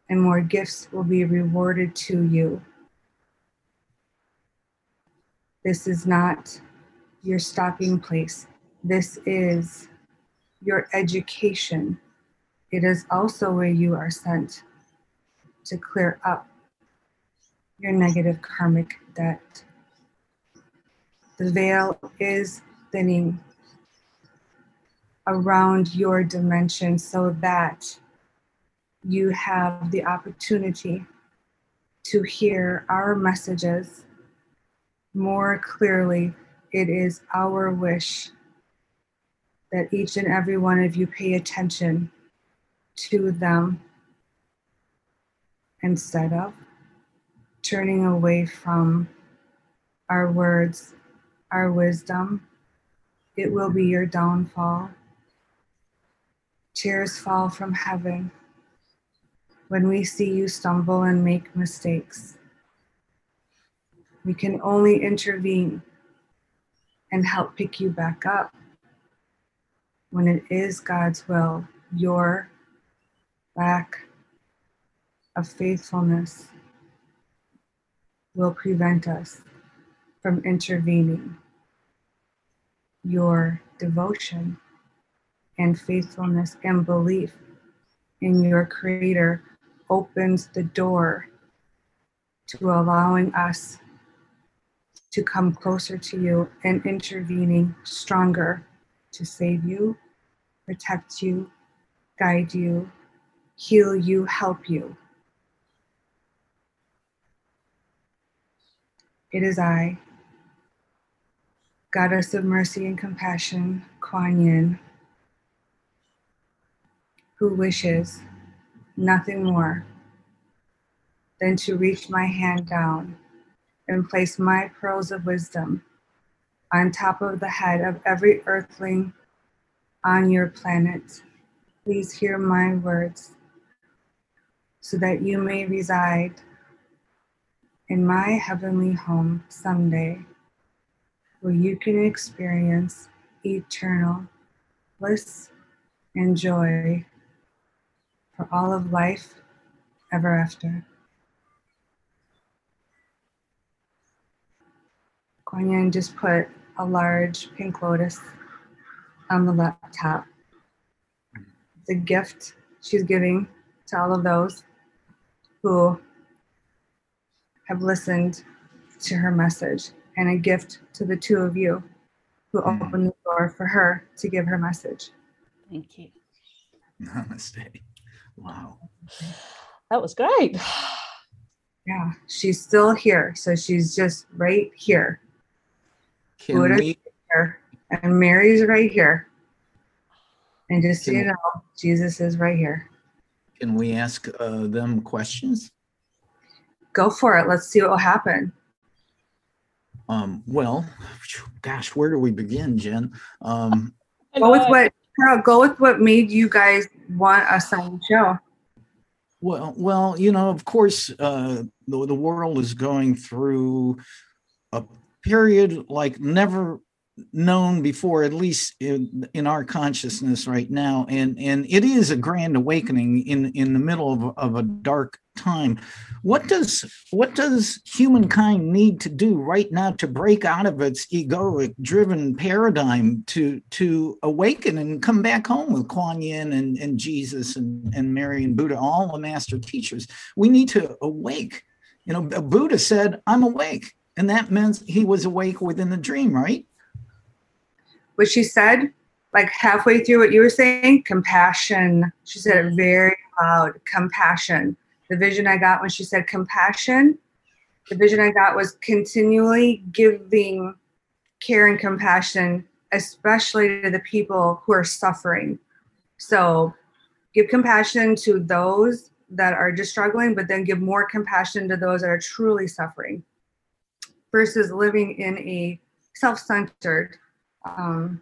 Speaker 4: and more gifts will be rewarded to you. This is not your stopping place. This is your education. It is also where you are sent to clear up your negative karmic debt. The veil is thinning around your dimension so that you have the opportunity to hear our messages more clearly. It is our wish that each and every one of you pay attention to them instead of turning away from our words, our wisdom. It will be your downfall. Tears fall from heaven when we see you stumble and make mistakes. We can only intervene and help pick you back up when it is God's will, your lack of faithfulness will prevent us from intervening. Your devotion and faithfulness and belief in your Creator opens the door to allowing us to come closer to you and intervening stronger to save you, protect you, guide you, heal you, help you. It is I, Goddess of Mercy and Compassion, Kuan Yin, who wishes nothing more than to reach my hand down and place my pearls of wisdom on top of the head of every earthling on your planet. Please hear my words so that you may reside in my heavenly home someday, where you can experience eternal bliss and joy for all of life ever after. Kuan Yin just put a large pink lotus on the laptop. It's a gift she's giving to all of those who have listened to her message, and a gift to the two of you who mm. opened the door for her to give her message.
Speaker 2: Thank you.
Speaker 3: Namaste. Wow.
Speaker 2: That was great.
Speaker 4: Yeah, she's still here. So she's just right here.
Speaker 3: Can we,
Speaker 4: here, and Mary's right here. And just so you know, Jesus is right here.
Speaker 3: Can we ask uh, them questions?
Speaker 4: Go for it. Let's see what will happen.
Speaker 3: Um, well, gosh, where do we begin, Jen? Um,
Speaker 4: go with what go with what made you guys want us on the show.
Speaker 3: Well, well, you know, of course, uh, the the world is going through a period like never known before at least in, in our consciousness right now. And and it is a grand awakening in in the middle of, of a dark time. What does what does humankind need to do right now to break out of its egoic driven paradigm to to awaken and come back home with Kuan Yin and, and Jesus and, and Mary and Buddha all the master teachers? We need to awake. You know Buddha said I'm awake and that meant he was awake within the dream right
Speaker 4: what she said, like halfway through what you were saying, compassion. She said it mm-hmm. very loud, compassion. The vision I got when she said compassion, the vision I got was continually giving care and compassion, especially to the people who are suffering. So give compassion to those that are just struggling, but then give more compassion to those that are truly suffering versus living in a self centered, um,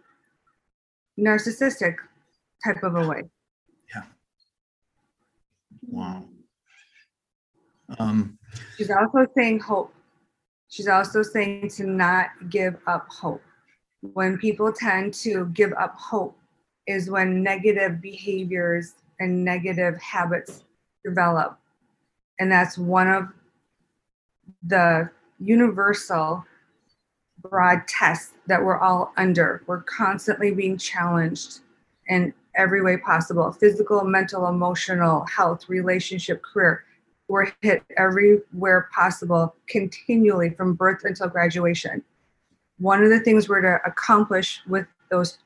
Speaker 4: narcissistic type of a way.
Speaker 3: Yeah. Wow. Um,
Speaker 4: She's also saying hope. She's also saying to not give up hope. When people tend to give up hope, is when negative behaviors and negative habits develop. And that's one of the universal broad tests that we're all under. We're constantly being challenged in every way possible physical, mental, emotional, health, relationship, career. We're hit everywhere possible continually from birth until graduation. One of the things we're to accomplish with those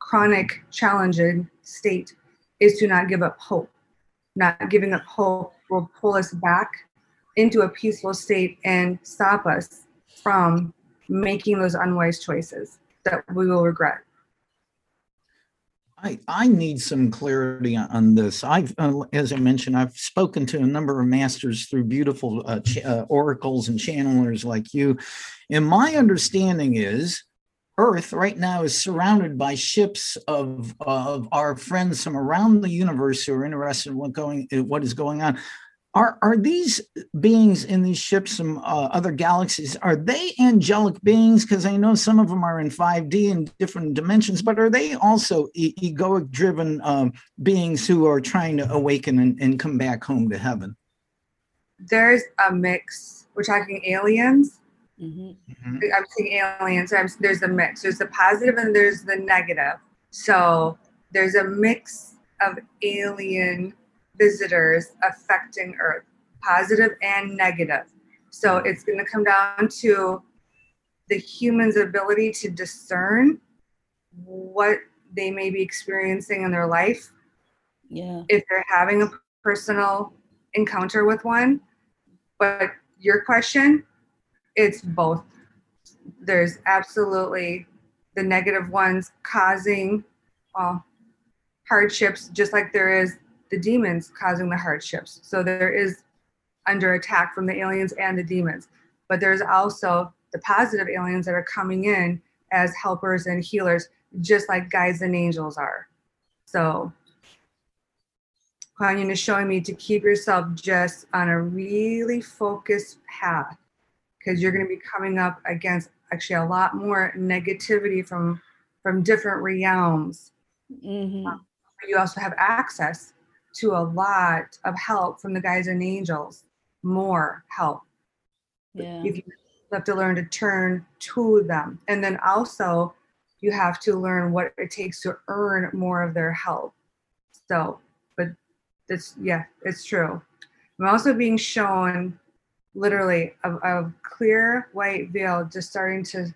Speaker 4: chronic challenging state is to not give up hope. not giving up hope will pull us back into a peaceful state and stop us from making those unwise choices that we will regret.
Speaker 3: I, I need some clarity on this. I've, uh, as I mentioned, I've spoken to a number of masters through beautiful uh, ch- uh, oracles and channelers like you. And my understanding is Earth right now is surrounded by ships of, of our friends from around the universe who are interested in what going what is going on. Are are these beings in these ships from uh, other galaxies? Are they angelic beings? Because I know some of them are in five D in different dimensions, but are they also e- egoic driven um, beings who are trying to awaken and, and come back home to heaven?
Speaker 4: There's a mix. We're talking aliens.
Speaker 2: Mm-hmm.
Speaker 4: I'm seeing aliens. I'm, there's a mix. There's the positive and there's the negative. So there's a mix of alien visitors affecting Earth, positive and negative. So it's going to come down to the human's ability to discern what they may be experiencing in their life.
Speaker 2: Yeah.
Speaker 4: If they're having a personal encounter with one. But your question, it's both. There's absolutely the negative ones causing well, hardships, just like there is the demons causing the hardships. So there is under attack from the aliens and the demons. But there's also the positive aliens that are coming in as helpers and healers, just like guides and angels are. So Kuan Yin is showing me to keep yourself just on a really focused path because you're going to be coming up against actually a lot more negativity from from different realms.
Speaker 2: Mm-hmm.
Speaker 4: Um, you also have access to a lot of help from the guides and angels, more help.
Speaker 2: Yeah.
Speaker 4: If you have to learn to turn to them. And then also you have to learn what it takes to earn more of their help. So, but that's yeah, it's true. I'm also being shown literally a, a clear white veil just starting to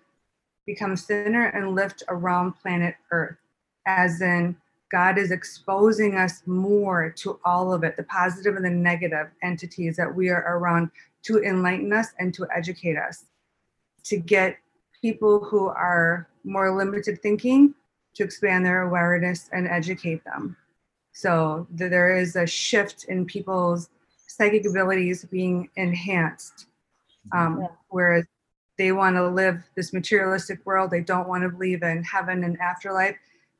Speaker 4: become thinner and lift around planet Earth, as in God is exposing us more to all of it, the positive and the negative entities that we are around to enlighten us and to educate us, to get people who are more limited thinking to expand their awareness and educate them. So there is a shift in people's psychic abilities being enhanced, um,
Speaker 2: Yeah.
Speaker 4: whereas they want to live this materialistic world. They don't want to believe in heaven and afterlife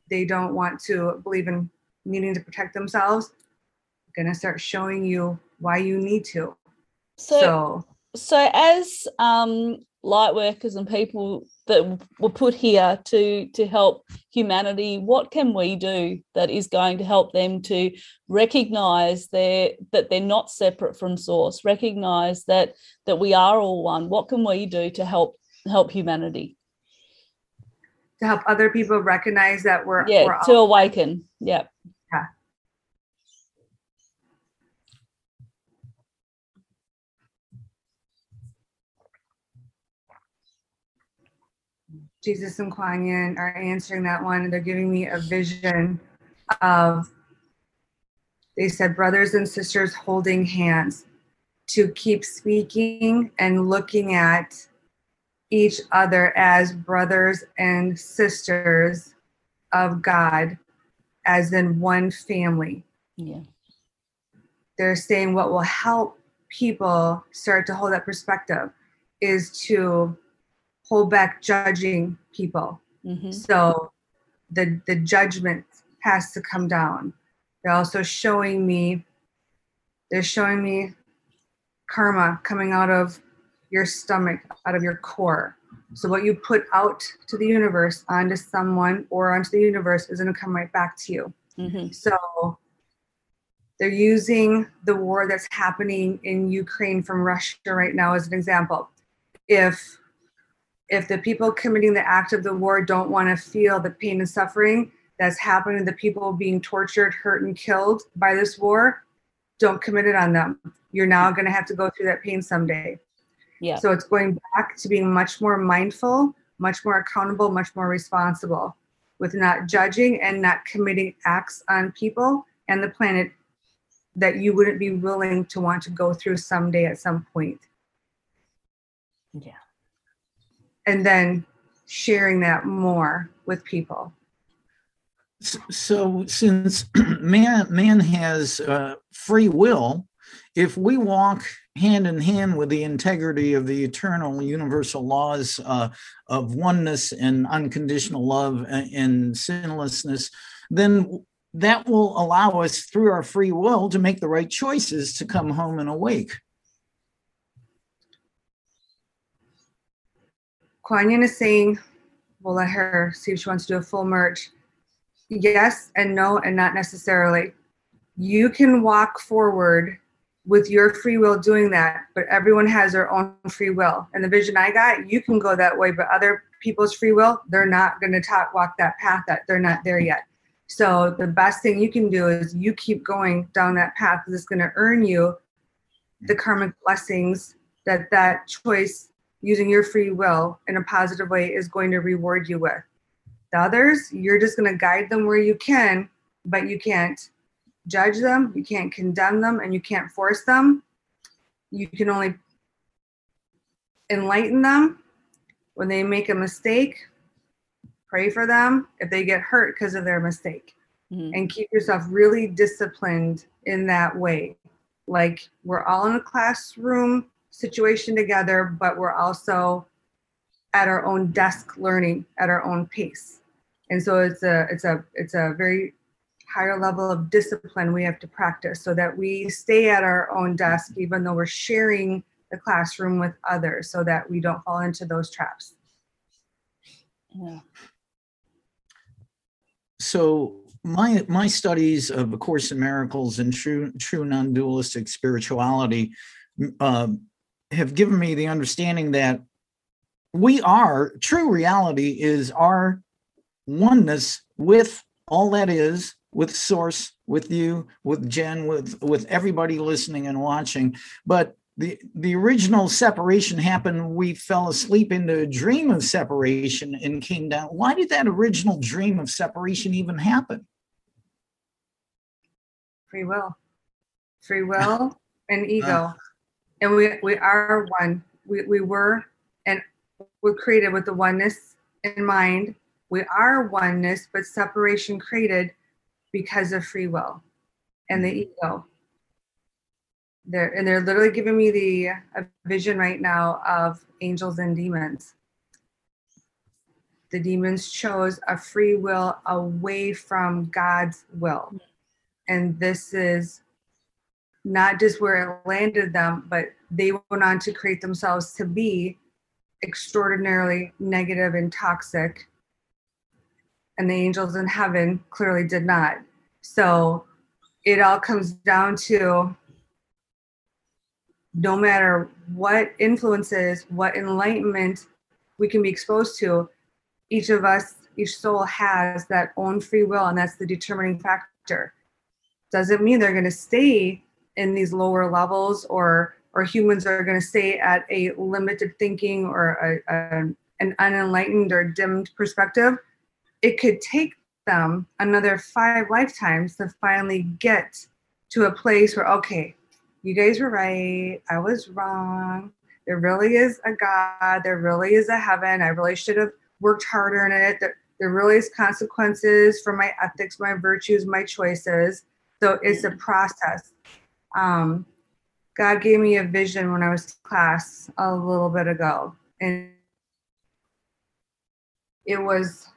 Speaker 4: they don't want to believe in needing to protect themselves, I'm gonna start showing you why you need to.
Speaker 2: So,
Speaker 4: So,
Speaker 2: so as um, light workers and people that were put here to to help humanity, what can we do that is going to help them to recognize their that they're not separate from source, recognize that that we are all one? What can we do to help help humanity?
Speaker 4: To help other people recognize that we're,
Speaker 2: Yeah,
Speaker 4: we're
Speaker 2: to
Speaker 4: all,
Speaker 2: awaken. Yeah.
Speaker 4: Jesus and Kuan Yin are answering that one, and they're giving me a vision of. They said, brothers and sisters holding hands, to keep speaking and looking at each other as brothers and sisters of God, as in one family.
Speaker 2: Yeah.
Speaker 4: They're saying what will help people start to hold that perspective is to hold back judging people.
Speaker 2: hmm
Speaker 4: So the the judgment has to come down. They're also showing me they're showing me karma coming out of your stomach, out of your core. So what you put out to the universe onto someone or onto the universe is going to come right back to you.
Speaker 2: hmm
Speaker 4: So they're using the war that's happening in Ukraine from Russia right now as an example. If if the people committing the act of the war don't want to feel the pain and suffering that's happening, the people being tortured, hurt, and killed by this war, don't commit it on them. You're now going to have to go through that pain someday.
Speaker 2: Yeah.
Speaker 4: So it's going back to being much more mindful, much more accountable, much more responsible with not judging and not committing acts on people and the planet that you wouldn't be willing to want to go through someday at some point.
Speaker 2: Yeah.
Speaker 4: And then sharing that more with people.
Speaker 3: So, since man man has uh, free will, if we walk hand in hand with the integrity of the eternal universal laws uh, of oneness and unconditional love and sinlessness, then that will allow us through our free will to make the right choices to come home and awake.
Speaker 4: Kuan Yin is saying, we'll let her see if she wants to do a full merge. Yes and no, and not necessarily. You can walk forward with your free will doing that, but everyone has their own free will. And the vision I got, you can go that way, but other people's free will, they're not going to talk, walk that path that they're not there yet. So the best thing you can do is you keep going down that path it's going to earn you the karmic blessings that that choice using your free will in a positive way is going to reward you with. The others, you're just going to guide them where you can, but you can't judge them, you can't condemn them, and you can't force them. You can only enlighten them when they make a mistake, pray for them if they get hurt because of their mistake, mm-hmm. and keep yourself really disciplined in that way. Like we're all in a classroom situation together, but we're also at our own desk learning at our own pace. And so it's a it's a it's a very higher level of discipline we have to practice so that we stay at our own desk even though we're sharing the classroom with others so that we don't fall into those traps.
Speaker 3: Yeah. So my my studies of a course in miracles and true true non-dualistic spirituality uh, have given me the understanding that we are true reality is our oneness with all that is with source with you with jen with with everybody listening and watching. But the the original separation happened we fell asleep into a dream of separation and came down. Why did that original dream of separation even happen?
Speaker 4: Free will. Free will and ego. Uh, and we we are one. We, we were and we're created with the oneness in mind. We are oneness but separation created because of free will and the mm-hmm. ego. They're, and they're literally giving me the a vision right now of angels and demons. The demons chose a free will away from God's will. And this is not just where it landed them, but they went on to create themselves to be extraordinarily negative and toxic and the angels in heaven clearly did not. So it all comes down to no matter what influences, what enlightenment we can be exposed to, each of us, each soul has that own free will, and that's the determining factor. Doesn't mean they're going to stay in these lower levels or or humans are going to stay at a limited thinking or a, a, an unenlightened or dimmed perspective it could take them another five lifetimes to finally get to a place where, okay, you guys were right. I was wrong. There really is a God. There really is a heaven. I really should have worked harder in it. There, there really is consequences for my ethics, my virtues, my choices. So it's a process. Um, God gave me a vision when I was class a little bit ago. And it was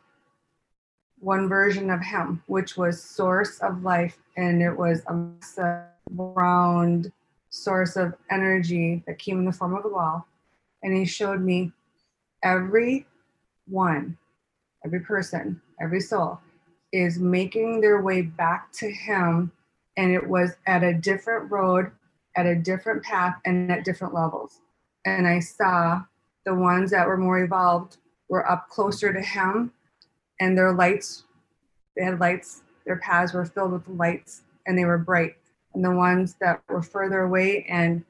Speaker 4: one version of him, which was source of life, and it was a round source of energy that came in the form of a ball. And he showed me every one, every person, every soul is making their way back to him. And it was at a different road, at a different path, and at different levels. And I saw the ones that were more evolved were up closer to him and their lights, they had lights, their paths were filled with lights and they were bright. And the ones that were further away and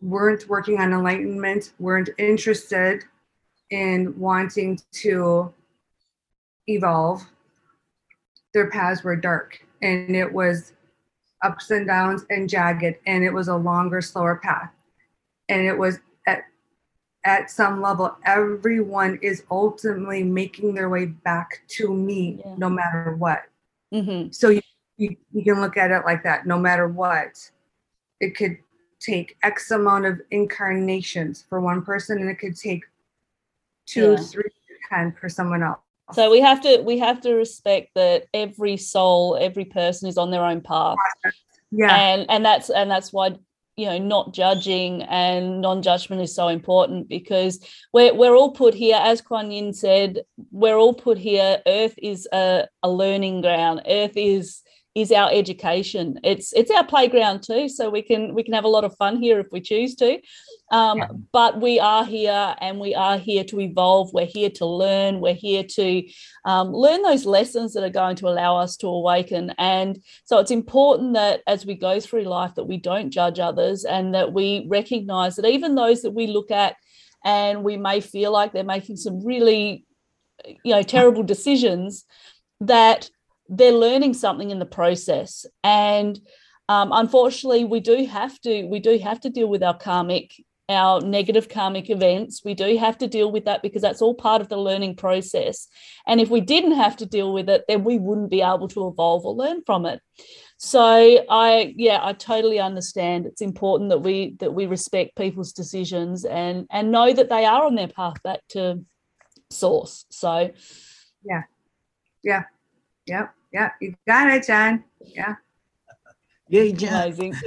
Speaker 4: weren't working on enlightenment, weren't interested in wanting to evolve, their paths were dark. And it was ups and downs and jagged, and it was a longer, slower path. And it was at some level, everyone is ultimately making their way back to me,
Speaker 2: Yeah.
Speaker 4: no matter what.
Speaker 2: Mm-hmm.
Speaker 4: So you, you you can look at it like that. No matter what, it could take X amount of incarnations for one person, and it could take two,
Speaker 2: Yeah.
Speaker 4: three, ten for someone else.
Speaker 2: So we have to we have to respect that every soul, every person is on their own path.
Speaker 4: Yeah,
Speaker 2: and and that's and that's why you know not judging and non-judgment is so important because we're we're all put here as Kuan Yin said we're all put here. Earth is a, a learning ground. Earth is is our education. It's it's our playground too so we can we can have a lot of fun here if we choose to. Um,
Speaker 3: Yeah.
Speaker 2: but we are here and we are here to evolve. We're here to learn. We're here to um, learn those lessons that are going to allow us to awaken. And so it's important that as we go through life that we don't judge others and that we recognize that even those that we look at and we may feel like they're making some really you know terrible decisions that they're learning something in the process. And um, unfortunately we do have to we do have to deal with our karmic our negative karmic events. We do have to deal with that because that's all part of the learning process. And if we didn't have to deal with it then we wouldn't be able to evolve or learn from it. So i yeah i totally understand. It's important that we that we respect people's decisions and and know that they are on their path back to source. So
Speaker 4: yep, Yep. You got it, John. Yeah,
Speaker 3: Yay, Jen.
Speaker 2: amazing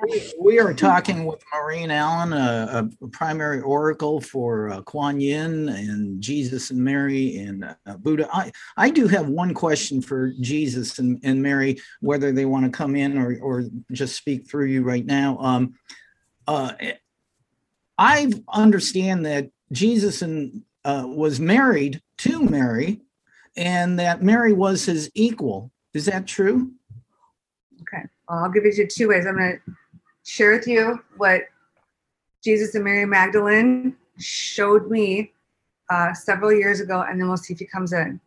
Speaker 3: We- We are talking with Maureen Allen, a, a primary oracle for uh, Kuan Yin and Jesus and Mary and uh, Buddha. I, I do have one question for Jesus and, and Mary, whether they want to come in or, or just speak through you right now. Um, uh, I understand that Jesus and, uh, was married to Mary and that Mary was his equal. Is that true?
Speaker 4: okay. Well, I'll give it to you two ways. I'm going to share with you what Jesus and Mary Magdalene showed me uh, several years ago, and then we'll see if he comes in.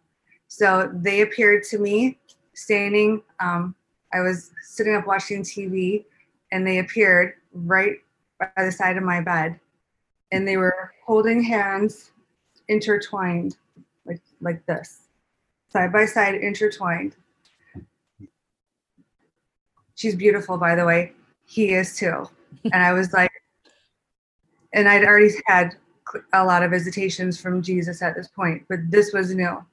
Speaker 4: So they appeared to me standing. Um, I was sitting up watching TV, and they appeared right by the side of my bed, and they were holding hands, intertwined, like like this, side by side, intertwined. She's beautiful, by the way. He is too. and I was like, and I'd already had a lot of visitations from Jesus at this point, but this was new.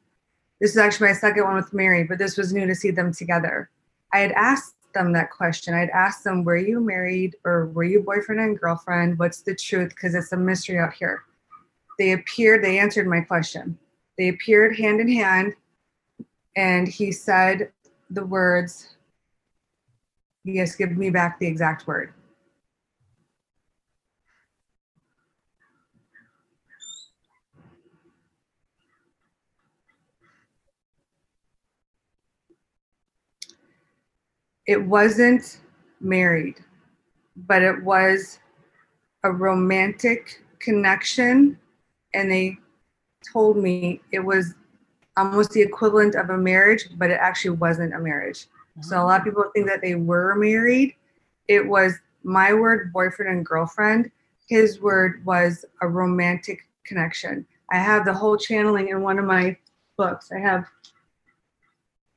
Speaker 4: This is actually my second one with Mary, but this was new to see them together. I had asked them that question. I'd asked them, Were you married or were you boyfriend and girlfriend? What's the truth? Because it's a mystery out here. They appeared, they answered my question. They appeared hand in hand, and he said the words, Yes, give me back the exact word. It wasn't married, but it was a romantic connection. And they told me it was almost the equivalent of a marriage, but it actually wasn't a marriage. So a lot of ah. people think that they were married. It was my word, boyfriend and girlfriend. His word was a romantic connection. I have the whole channeling in one of my books. I have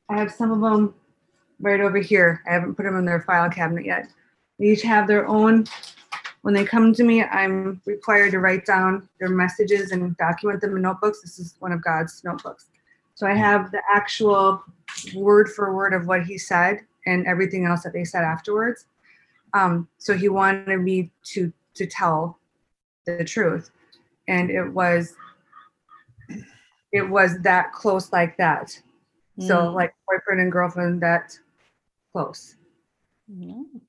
Speaker 4: I have some of them right over here. I haven't put them in their file cabinet yet. They each have their own. When they come to me, I'm required to write down their messages and document them in notebooks. This is one of God's notebooks. So I have the actual word for word of what he said and everything else that they said afterwards. Um, so he wanted me to to tell the truth, and it was it was that close like that. So
Speaker 2: Mm.
Speaker 4: like boyfriend and girlfriend that close.
Speaker 2: Mm.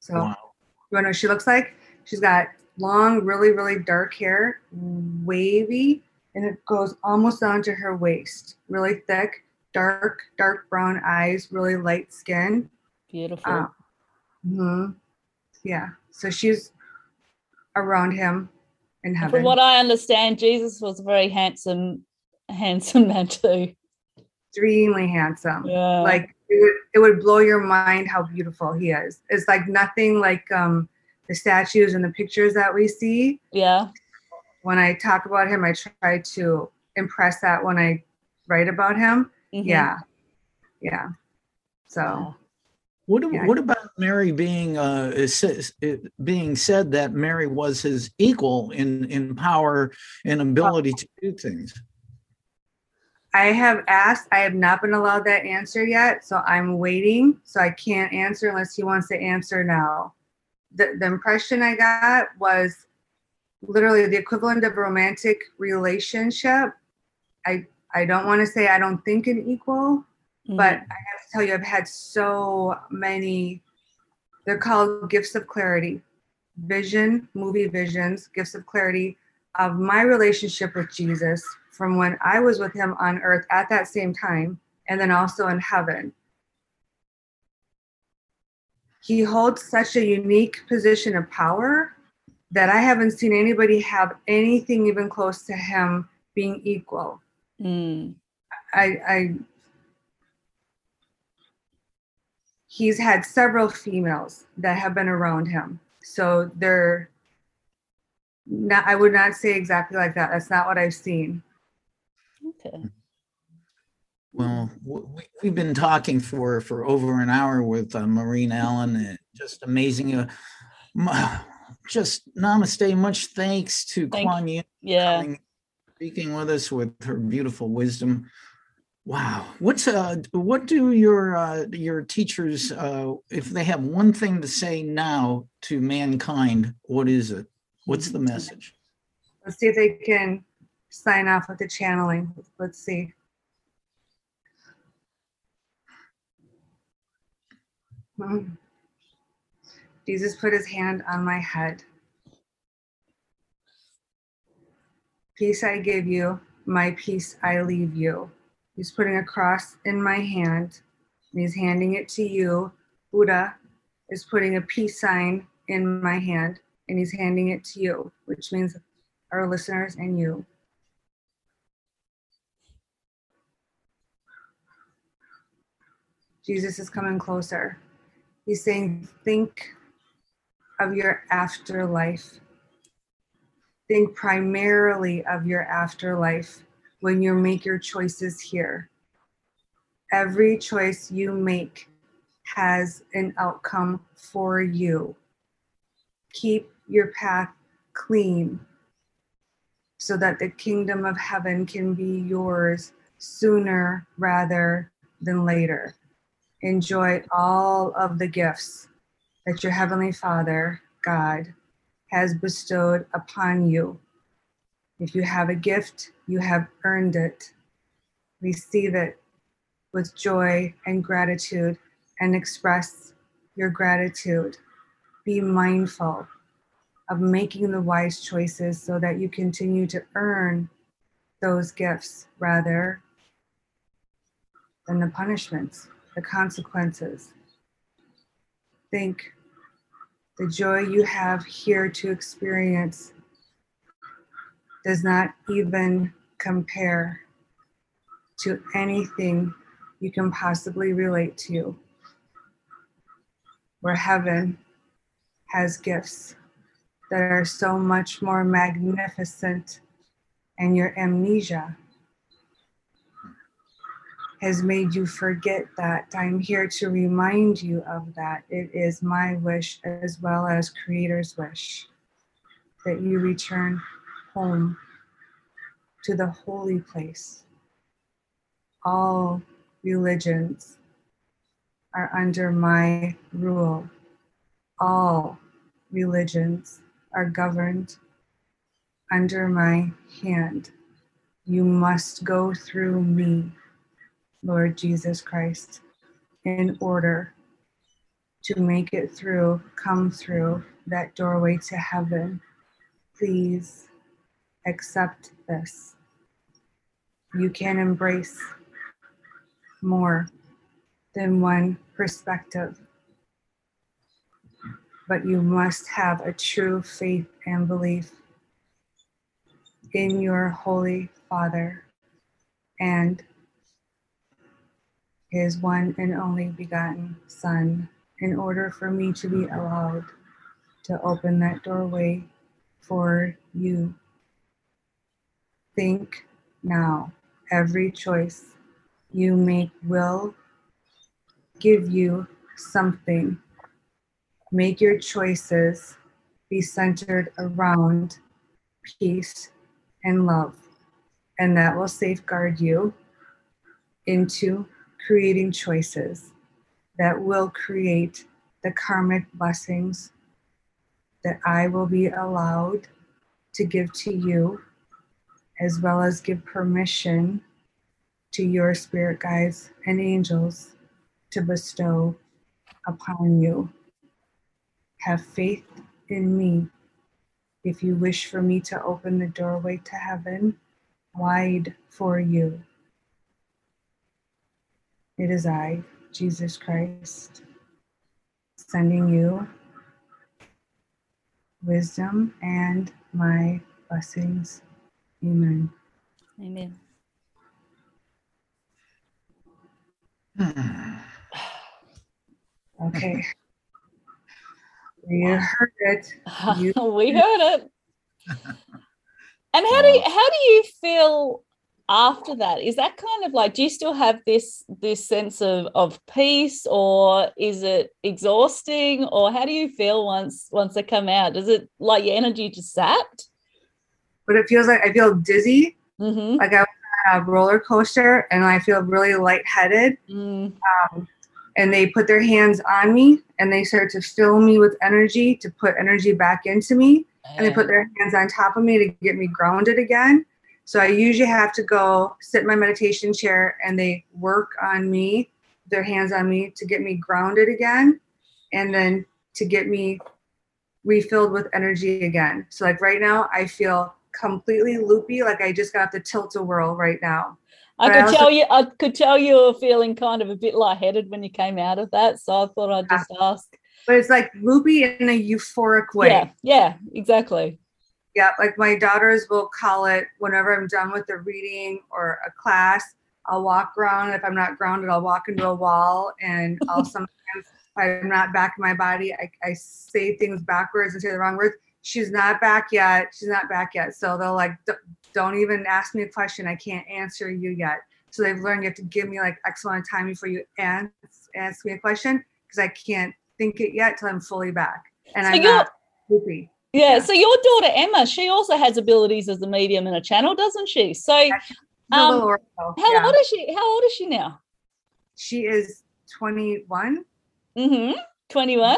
Speaker 4: So
Speaker 3: Wow.
Speaker 4: you want to know what she looks like? She's got long, really, really dark hair, wavy, and it goes almost down to her waist. Really thick, dark, dark brown eyes, really light skin.
Speaker 2: beautiful
Speaker 4: Uh, mhm. Yeah. So she's around him in heaven.
Speaker 2: From what I understand, Jesus was a very handsome, handsome man too.
Speaker 4: extremely handsome.
Speaker 2: Yeah.
Speaker 4: Like it would, it would blow your mind how beautiful he is. It's like nothing like um, the statues and the pictures that we see.
Speaker 2: yeah.
Speaker 4: When I talk about him, I try to impress that when I write about him.
Speaker 2: Mhm.
Speaker 4: Yeah, yeah. So
Speaker 3: What,
Speaker 4: Yeah.
Speaker 3: what about Mary being uh, it says, it being said that Mary was his equal in, in power and ability to do things?
Speaker 4: I have asked. I have not been allowed that answer yet, so I'm waiting. So I can't answer unless he wants to answer now. The the impression I got was literally the equivalent of a romantic relationship. I I don't want to say I don't think an equal,
Speaker 2: Mhm.
Speaker 4: but I have to tell you, I've had so many. They're called gifts of clarity, vision, movie visions, gifts of clarity of my relationship with Jesus from when I was with him on earth at that same time, and then also in heaven. He holds such a unique position of power that I haven't seen anybody have anything even close to him being equal.
Speaker 2: Mm.
Speaker 4: I, I he's had several females that have been around him. So they're not I would not say exactly like that. That's not what I've seen.
Speaker 2: Okay.
Speaker 3: Well, we, we've been talking for, for over an hour with uh, Maureen Allen. Just amazing. Uh, m- just namaste. Much thanks to
Speaker 2: Thank-
Speaker 3: Kuan Yin
Speaker 2: Yeah.
Speaker 3: coming, speaking with us with her beautiful wisdom. Wow. What's uh what do your uh your teachers uh if they have one thing to say now to mankind, what is it? What's the message?
Speaker 4: Let's see if they can sign off with the channeling. Let's see. Hmm. Jesus put his hand on my head. Peace I give you, my peace I leave you. He's putting a cross in my hand and he's handing it to you. Buddha is putting a peace sign in my hand and he's handing it to you, which means our listeners and you. Jesus is coming closer. He's saying, Think of your afterlife. Think primarily of your afterlife when you make your choices here. Every choice you make has an outcome for you. Keep your path clean so that the kingdom of heaven can be yours sooner rather than later. Enjoy all of the gifts that your Heavenly Father, God, has bestowed upon you. If you have a gift, you have earned it. Receive it with joy and gratitude and express your gratitude. Be mindful of making the wise choices so that you continue to earn those gifts rather than the punishments, the consequences. Think the joy you have here to experience does not even compare to anything you can possibly relate to. Where heaven has gifts that are so much more magnificent, and your amnesia has made you forget that. I'm here to remind you of that. It is my wish as well as Creator's wish that you return home to the holy place. All religions are under my rule. All religions are governed under my hand. You must go through me, Lord Jesus Christ, in order to make it through, come through that doorway to heaven. Please accept this. You can embrace more than one perspective but you must have a true faith and belief in your Holy Father and his one and only begotten Son, in order for me to be allowed to open that doorway for you. Think now. Every choice you make will give you something. Make your choices be centered around peace and love, and that will safeguard you into creating choices that will create the karmic blessings that I will be allowed to give to you, as well as give permission to your spirit guides and angels to bestow upon you. Have faith in me. If you wish for me to open the doorway to heaven wide for you, it is I, Jesus Christ, sending you wisdom and my blessings. Amen.
Speaker 2: Amen.
Speaker 4: Okay. You heard it. You-
Speaker 2: we heard it. And how do you, how do you feel after that? Is that kind of like do you still have this this sense of of peace, or is it exhausting, or how do you feel once once they come out? Does it like your energy just sapped?
Speaker 4: But it feels like I feel dizzy,
Speaker 2: Mm-hmm.
Speaker 4: like I was on a roller coaster, and I feel really lightheaded.
Speaker 2: Mm,
Speaker 4: and they put their hands on me and they start to fill me with energy to put energy back into me and they put their hands on top of me to get me grounded again so i usually have to go sit in my meditation chair and they work on me their hands on me to get me grounded again and then to get me refilled with energy again so like right now i feel completely loopy like i just got the tilt-a-whirl right now
Speaker 2: I
Speaker 4: but I
Speaker 2: could
Speaker 4: also-
Speaker 2: tell you, I could tell you were feeling kind of a bit lightheaded when you came out of that. So I thought I'd just ask.
Speaker 4: but it's like loopy in a euphoric way
Speaker 2: Yeah, yeah, exactly.
Speaker 4: Yeah, like my daughters will call it whenever I'm done with a reading or a class, I'll walk around. If I'm not grounded, I'll walk into a wall and I'll sometimes, if I'm not back in my body, I, I say things backwards and say the wrong words. She's not back yet. She's not back yet. So they'll like, "D- don't even ask me a question. I can't answer you yet. So they've learned you have to give me like X amount of time before you ask, ask me a question because I can't think it yet till I'm fully back. And
Speaker 2: So
Speaker 4: I'm not loopy.
Speaker 2: Yeah,
Speaker 4: Yeah.
Speaker 2: So your daughter Emma, she also has abilities as a medium and a channel, doesn't she? So Um, how
Speaker 4: yeah.
Speaker 2: old is she? How old is she now?
Speaker 4: She is 21.
Speaker 2: Mm-hmm. 21.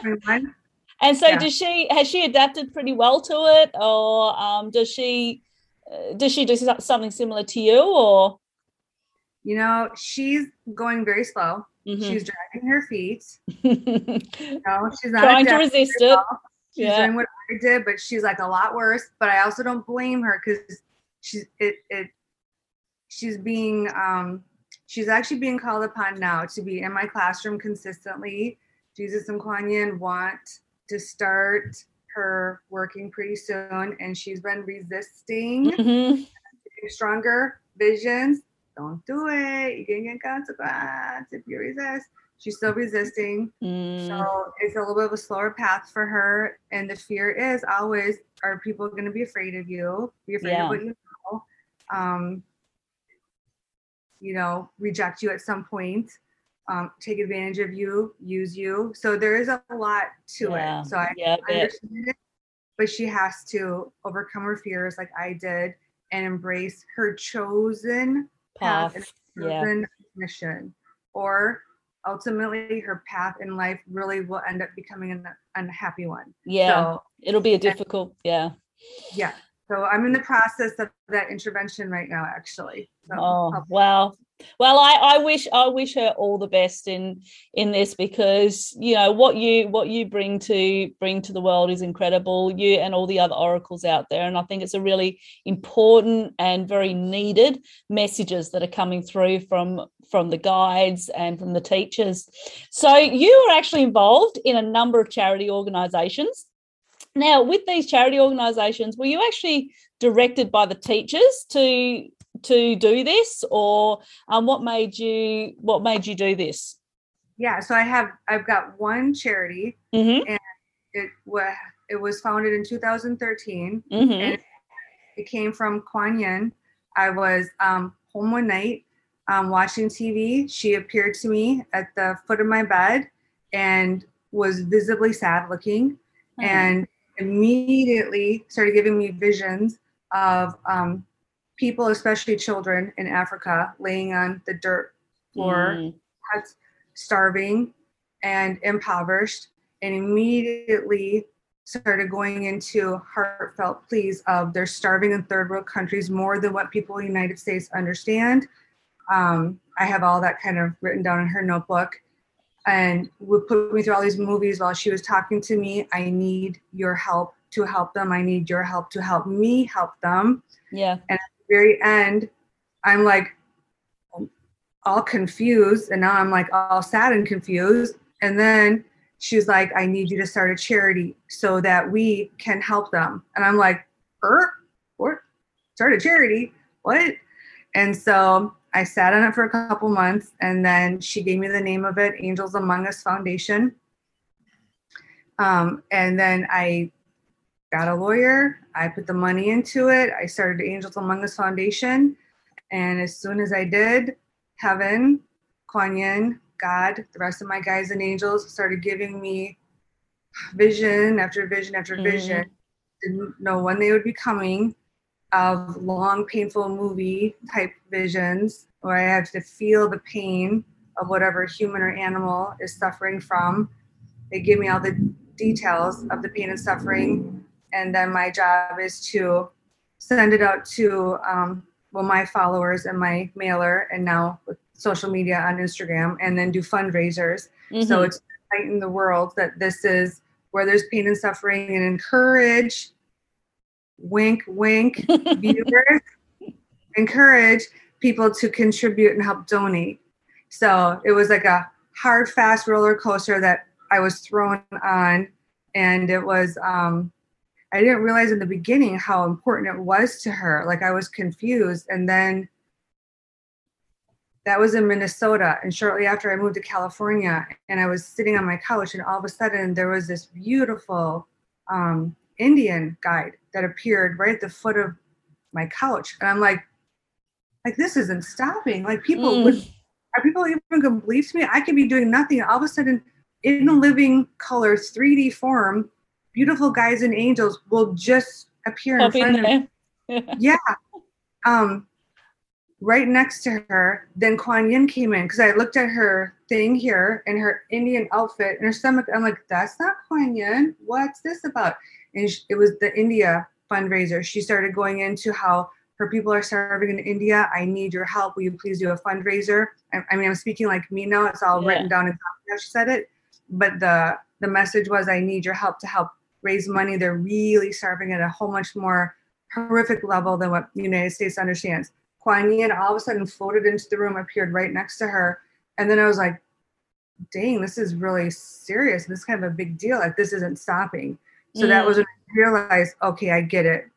Speaker 4: 21.
Speaker 2: And so
Speaker 4: Yeah.
Speaker 2: does she has she adapted pretty well to it or um does she uh, does she do something similar to you or
Speaker 4: You know, she's going very slow.
Speaker 2: Mhm.
Speaker 4: She's dragging her feet. No, she's not
Speaker 2: trying to resist it?
Speaker 4: She's
Speaker 2: Yeah.
Speaker 4: doing what I did, but she's like a lot worse. But I also don't blame her because she's it it she's being um she's actually being called upon now to be in my classroom consistently. Jesus and Kuan Yin want to start her working pretty soon, and she's been resisting.
Speaker 2: Mhm.
Speaker 4: stronger visions. Don't do it. You can get consequences if you resist. She's still resisting.
Speaker 2: Mm,
Speaker 4: So it's a little bit of a slower path for her. And the fear is always are people going to be afraid of you? Be afraid
Speaker 2: Yeah.
Speaker 4: of what you know. Um, you know, reject you at some point, um, take advantage of you, use you. So there is a lot to
Speaker 2: yeah,
Speaker 4: it. So I
Speaker 2: yeah,
Speaker 4: understand it, but she has to overcome her fears like I did and embrace her chosen path,
Speaker 2: path.
Speaker 4: and
Speaker 2: Yeah.
Speaker 4: mission. Or ultimately, her path in life really will end up becoming an unhappy one.
Speaker 2: Yeah.
Speaker 4: So,
Speaker 2: It'll be a difficult, yeah.
Speaker 4: yeah. So I'm in the process of that intervention right now, actually. So
Speaker 2: Oh wow. Well, I, I wish I wish her all the best in in this because you know what you what you bring to bring to the world is incredible. You and all the other oracles out there, and I think it's a really important and very needed messages that are coming through from from the guides and from the teachers. So you are actually involved in a number of charity organisations. Now, with these charity organisations, were you actually directed by the teachers to to do this, or um, what made you what made you do this?
Speaker 4: Yeah, so I have I've got one charity,
Speaker 2: Mm-hmm.
Speaker 4: and it was it was founded in 2013,
Speaker 2: Mm-hmm.
Speaker 4: and it came from Kuan Yin. I was um, home one night um, watching TV. She appeared to me at the foot of my bed and was visibly sad looking, and immediately started giving me visions of um, people, especially children in Africa, laying on the dirt floor,
Speaker 2: Mm.
Speaker 4: starving and impoverished, and immediately started going into heartfelt pleas of they're starving in third world countries more than what people in the United States understand. Um, I have all that kind of written down in her notebook and would put me through all these movies while she was talking to me. I need your help to help them. I need your help to help me help them.
Speaker 2: Yeah.
Speaker 4: And at the very end, I'm like all confused, and now I'm like all sad and confused. And then she's like, I need you to start a charity so that we can help them. And I'm like, er, what? Start a charity? What? And so I sat on it for a couple months, and then she gave me the name of it, Angels Among Us Foundation. Um, and then I got a lawyer. I put the money into it. I started Angels Among Us Foundation. And as soon as I did, heaven, Kuan Yin, God, the rest of my guys and angels started giving me vision after vision after
Speaker 2: Mhm.
Speaker 4: vision. Didn't know when they would be coming of long, painful movie type visions where I have to feel the pain of whatever human or animal is suffering from. They give me all the details of the pain and suffering, and then my job is to send it out to um, well my followers and my mailer, and now with social media on Instagram, and then do fundraisers. So
Speaker 2: Mhm.
Speaker 4: it's in the world that this is where there's pain and suffering, and encourage. Wink, wink, viewers encourage people to contribute and help donate. So it was like a hard, fast roller coaster that I was thrown on. And it was, um, I didn't realize in the beginning how important it was to her. Like I was confused. And then that was in Minnesota. And shortly after I moved to California, and I was sitting on my couch, and all of a sudden there was this beautiful um, Indian guide that appeared right at the foot of my couch. And I'm like, like this isn't stopping. Like people
Speaker 2: Mm.
Speaker 4: would are people even gonna believe me? I could be doing nothing. All of a sudden, in living color, 3D form, beautiful guys and angels will just appear in front of me. Yeah. Um, right next to her, then Kuan Yin came in because I looked at her thing here in her Indian outfit and her stomach. I'm like, that's not Kuan Yin. What's this about? And it was the India fundraiser. She started going into how her people are starving in India. I need your help. Will you please do a fundraiser? I, I mean, I'm speaking like me now. It's all
Speaker 2: Yeah.
Speaker 4: written down in how she said it. But the the message was, I need your help to help raise money. They're really starving at a whole much more horrific level than what the United States understands. Kuan Yin all of a sudden floated into the room, appeared right next to her. And then I was like, dang, this is really serious. This is kind of a big deal. Like this isn't stopping. So that
Speaker 2: Mm.
Speaker 4: was when I realized, okay, I get it.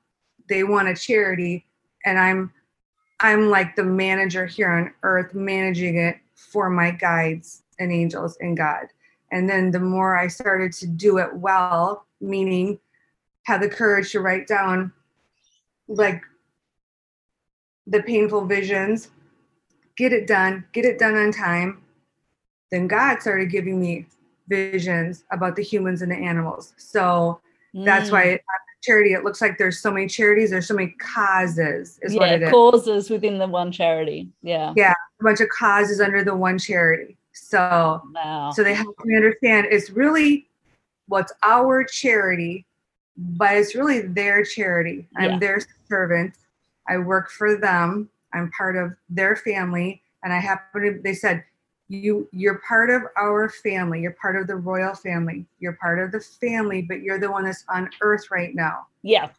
Speaker 4: They want a charity and I'm I'm like the manager here on earth managing it for my guides and angels and God. And then the more I started to do it well, meaning have the courage to write down like the painful visions, get it done, get it done on time. Then God started giving me visions about the humans and the animals. So that's
Speaker 2: Mm.
Speaker 4: why it, charity, it looks like there's so many charities, there's so many causes, is what
Speaker 2: yeah,
Speaker 4: it is.
Speaker 2: causes within the one charity. Yeah.
Speaker 4: Yeah. A bunch of causes under the one charity. So
Speaker 2: Wow.
Speaker 4: so they help me understand it's really what's our charity, but it's really their charity. I'm
Speaker 2: Yeah.
Speaker 4: their servant. I work for them. I'm part of their family. And I happen to they said, you you're part of our family. You're part of the royal family. You're part of the family, but you're the one that's on earth right now.
Speaker 2: yeah.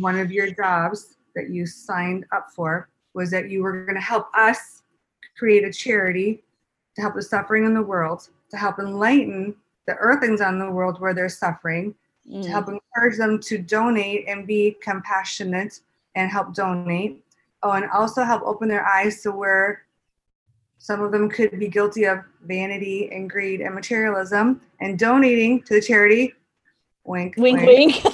Speaker 4: One of your jobs that you signed up for was that you were going to help us create a charity to help the suffering in the world, to help enlighten the earthlings on the world where they're suffering, to
Speaker 2: Mm.
Speaker 4: help encourage them to donate and be compassionate and help donate. Oh, and also help open their eyes to where some of them could be guilty of vanity and greed and materialism and donating to the charity. Wink,
Speaker 2: wink, wink,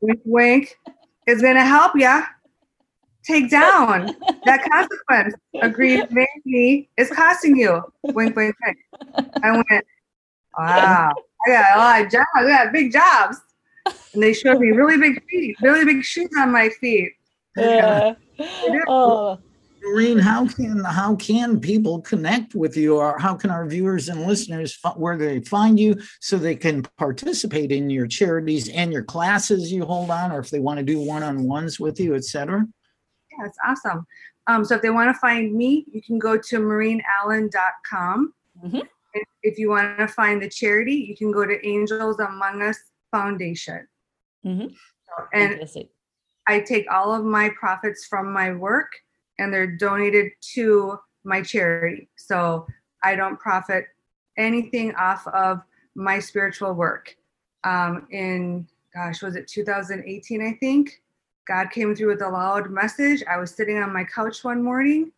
Speaker 4: wink, wink is going to help you take down that consequence. Agreed, vanity is costing you. Wink, wink, wink. I went, wow, I got a lot of jobs. I got big jobs. And they showed me really big feet, really big shoes on my feet.
Speaker 2: Yeah. oh.
Speaker 3: Maureen, how can how can people connect with you, or how can our viewers and listeners where they find you so they can participate in your charities and your classes you hold on, or if they want to do one on ones with you, etc.
Speaker 4: Yeah, it's awesome. Um, so if they want to find me, you can go to maureenallen.com. Mm-hmm. If you want to find the charity, you can go to Angels Among Us Foundation. Mm-hmm. So, and I take all of my profits from my work and they're donated to my charity. So I don't profit anything off of my spiritual work. Um, in, gosh, was it 2018, I think? God came through with a loud message. I was sitting on my couch one morning.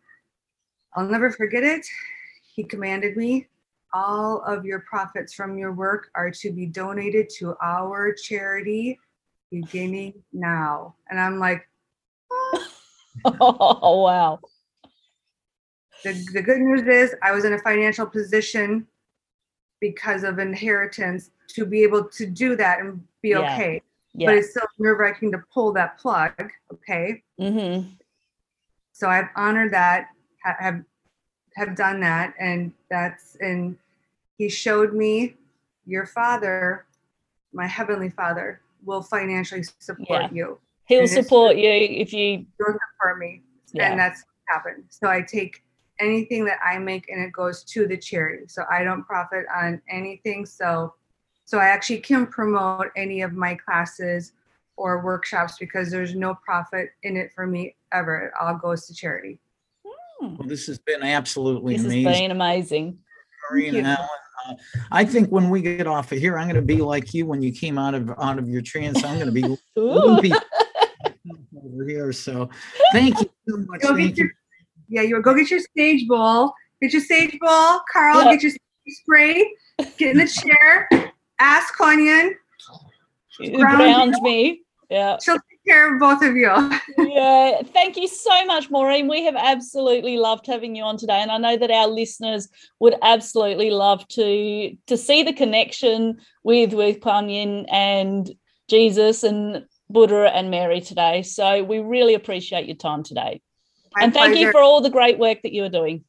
Speaker 4: I'll never forget it. He commanded me, all of your profits from your work are to be donated to our charity beginning now. And I'm like,
Speaker 2: oh, wow.
Speaker 4: The, the good news is I was in a financial position because of inheritance to be able to do that and be yeah. okay. Yeah. But it's still nerve wracking to pull that plug. Okay. Mm-hmm. So I've honored that, have have done that, and that's and he showed me your father, my heavenly father, will financially support yeah. you.
Speaker 2: He'll support you if you
Speaker 4: support me. Yeah. And that's what happened. So I take anything that I make and it goes to the charity. So I don't profit on anything. So so I actually can promote any of my classes or workshops because there's no profit in it for me ever. It all goes to charity.
Speaker 3: Hmm. Well, this has been absolutely
Speaker 2: this
Speaker 3: amazing.
Speaker 2: Has been amazing.
Speaker 3: Maureen Allen, uh, I think when we get off of here, I'm going to be like you when you came out of out of your trance. I'm going to be loopy over here. So thank you so much. Go
Speaker 4: thank your, you. Yeah, you go get your sage bowl. Get your sage bowl, Karl. Get your spray. Get in the chair. Ask Kuan Yin.
Speaker 2: Ground me. Yeah.
Speaker 4: She'll take care of both of you.
Speaker 2: yeah. Thank you so much, Maureen. We have absolutely loved having you on today. And I know that our listeners would absolutely love to to see the connection with with Kuan Yin and Jesus and Buddha and Mary today. So we really appreciate your time today. My and thank pleasure. you for all the great work that you are doing.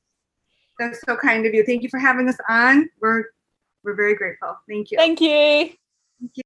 Speaker 4: That's so kind of you. Thank you for having us on. We're we're very grateful. Thank you.
Speaker 2: Thank you.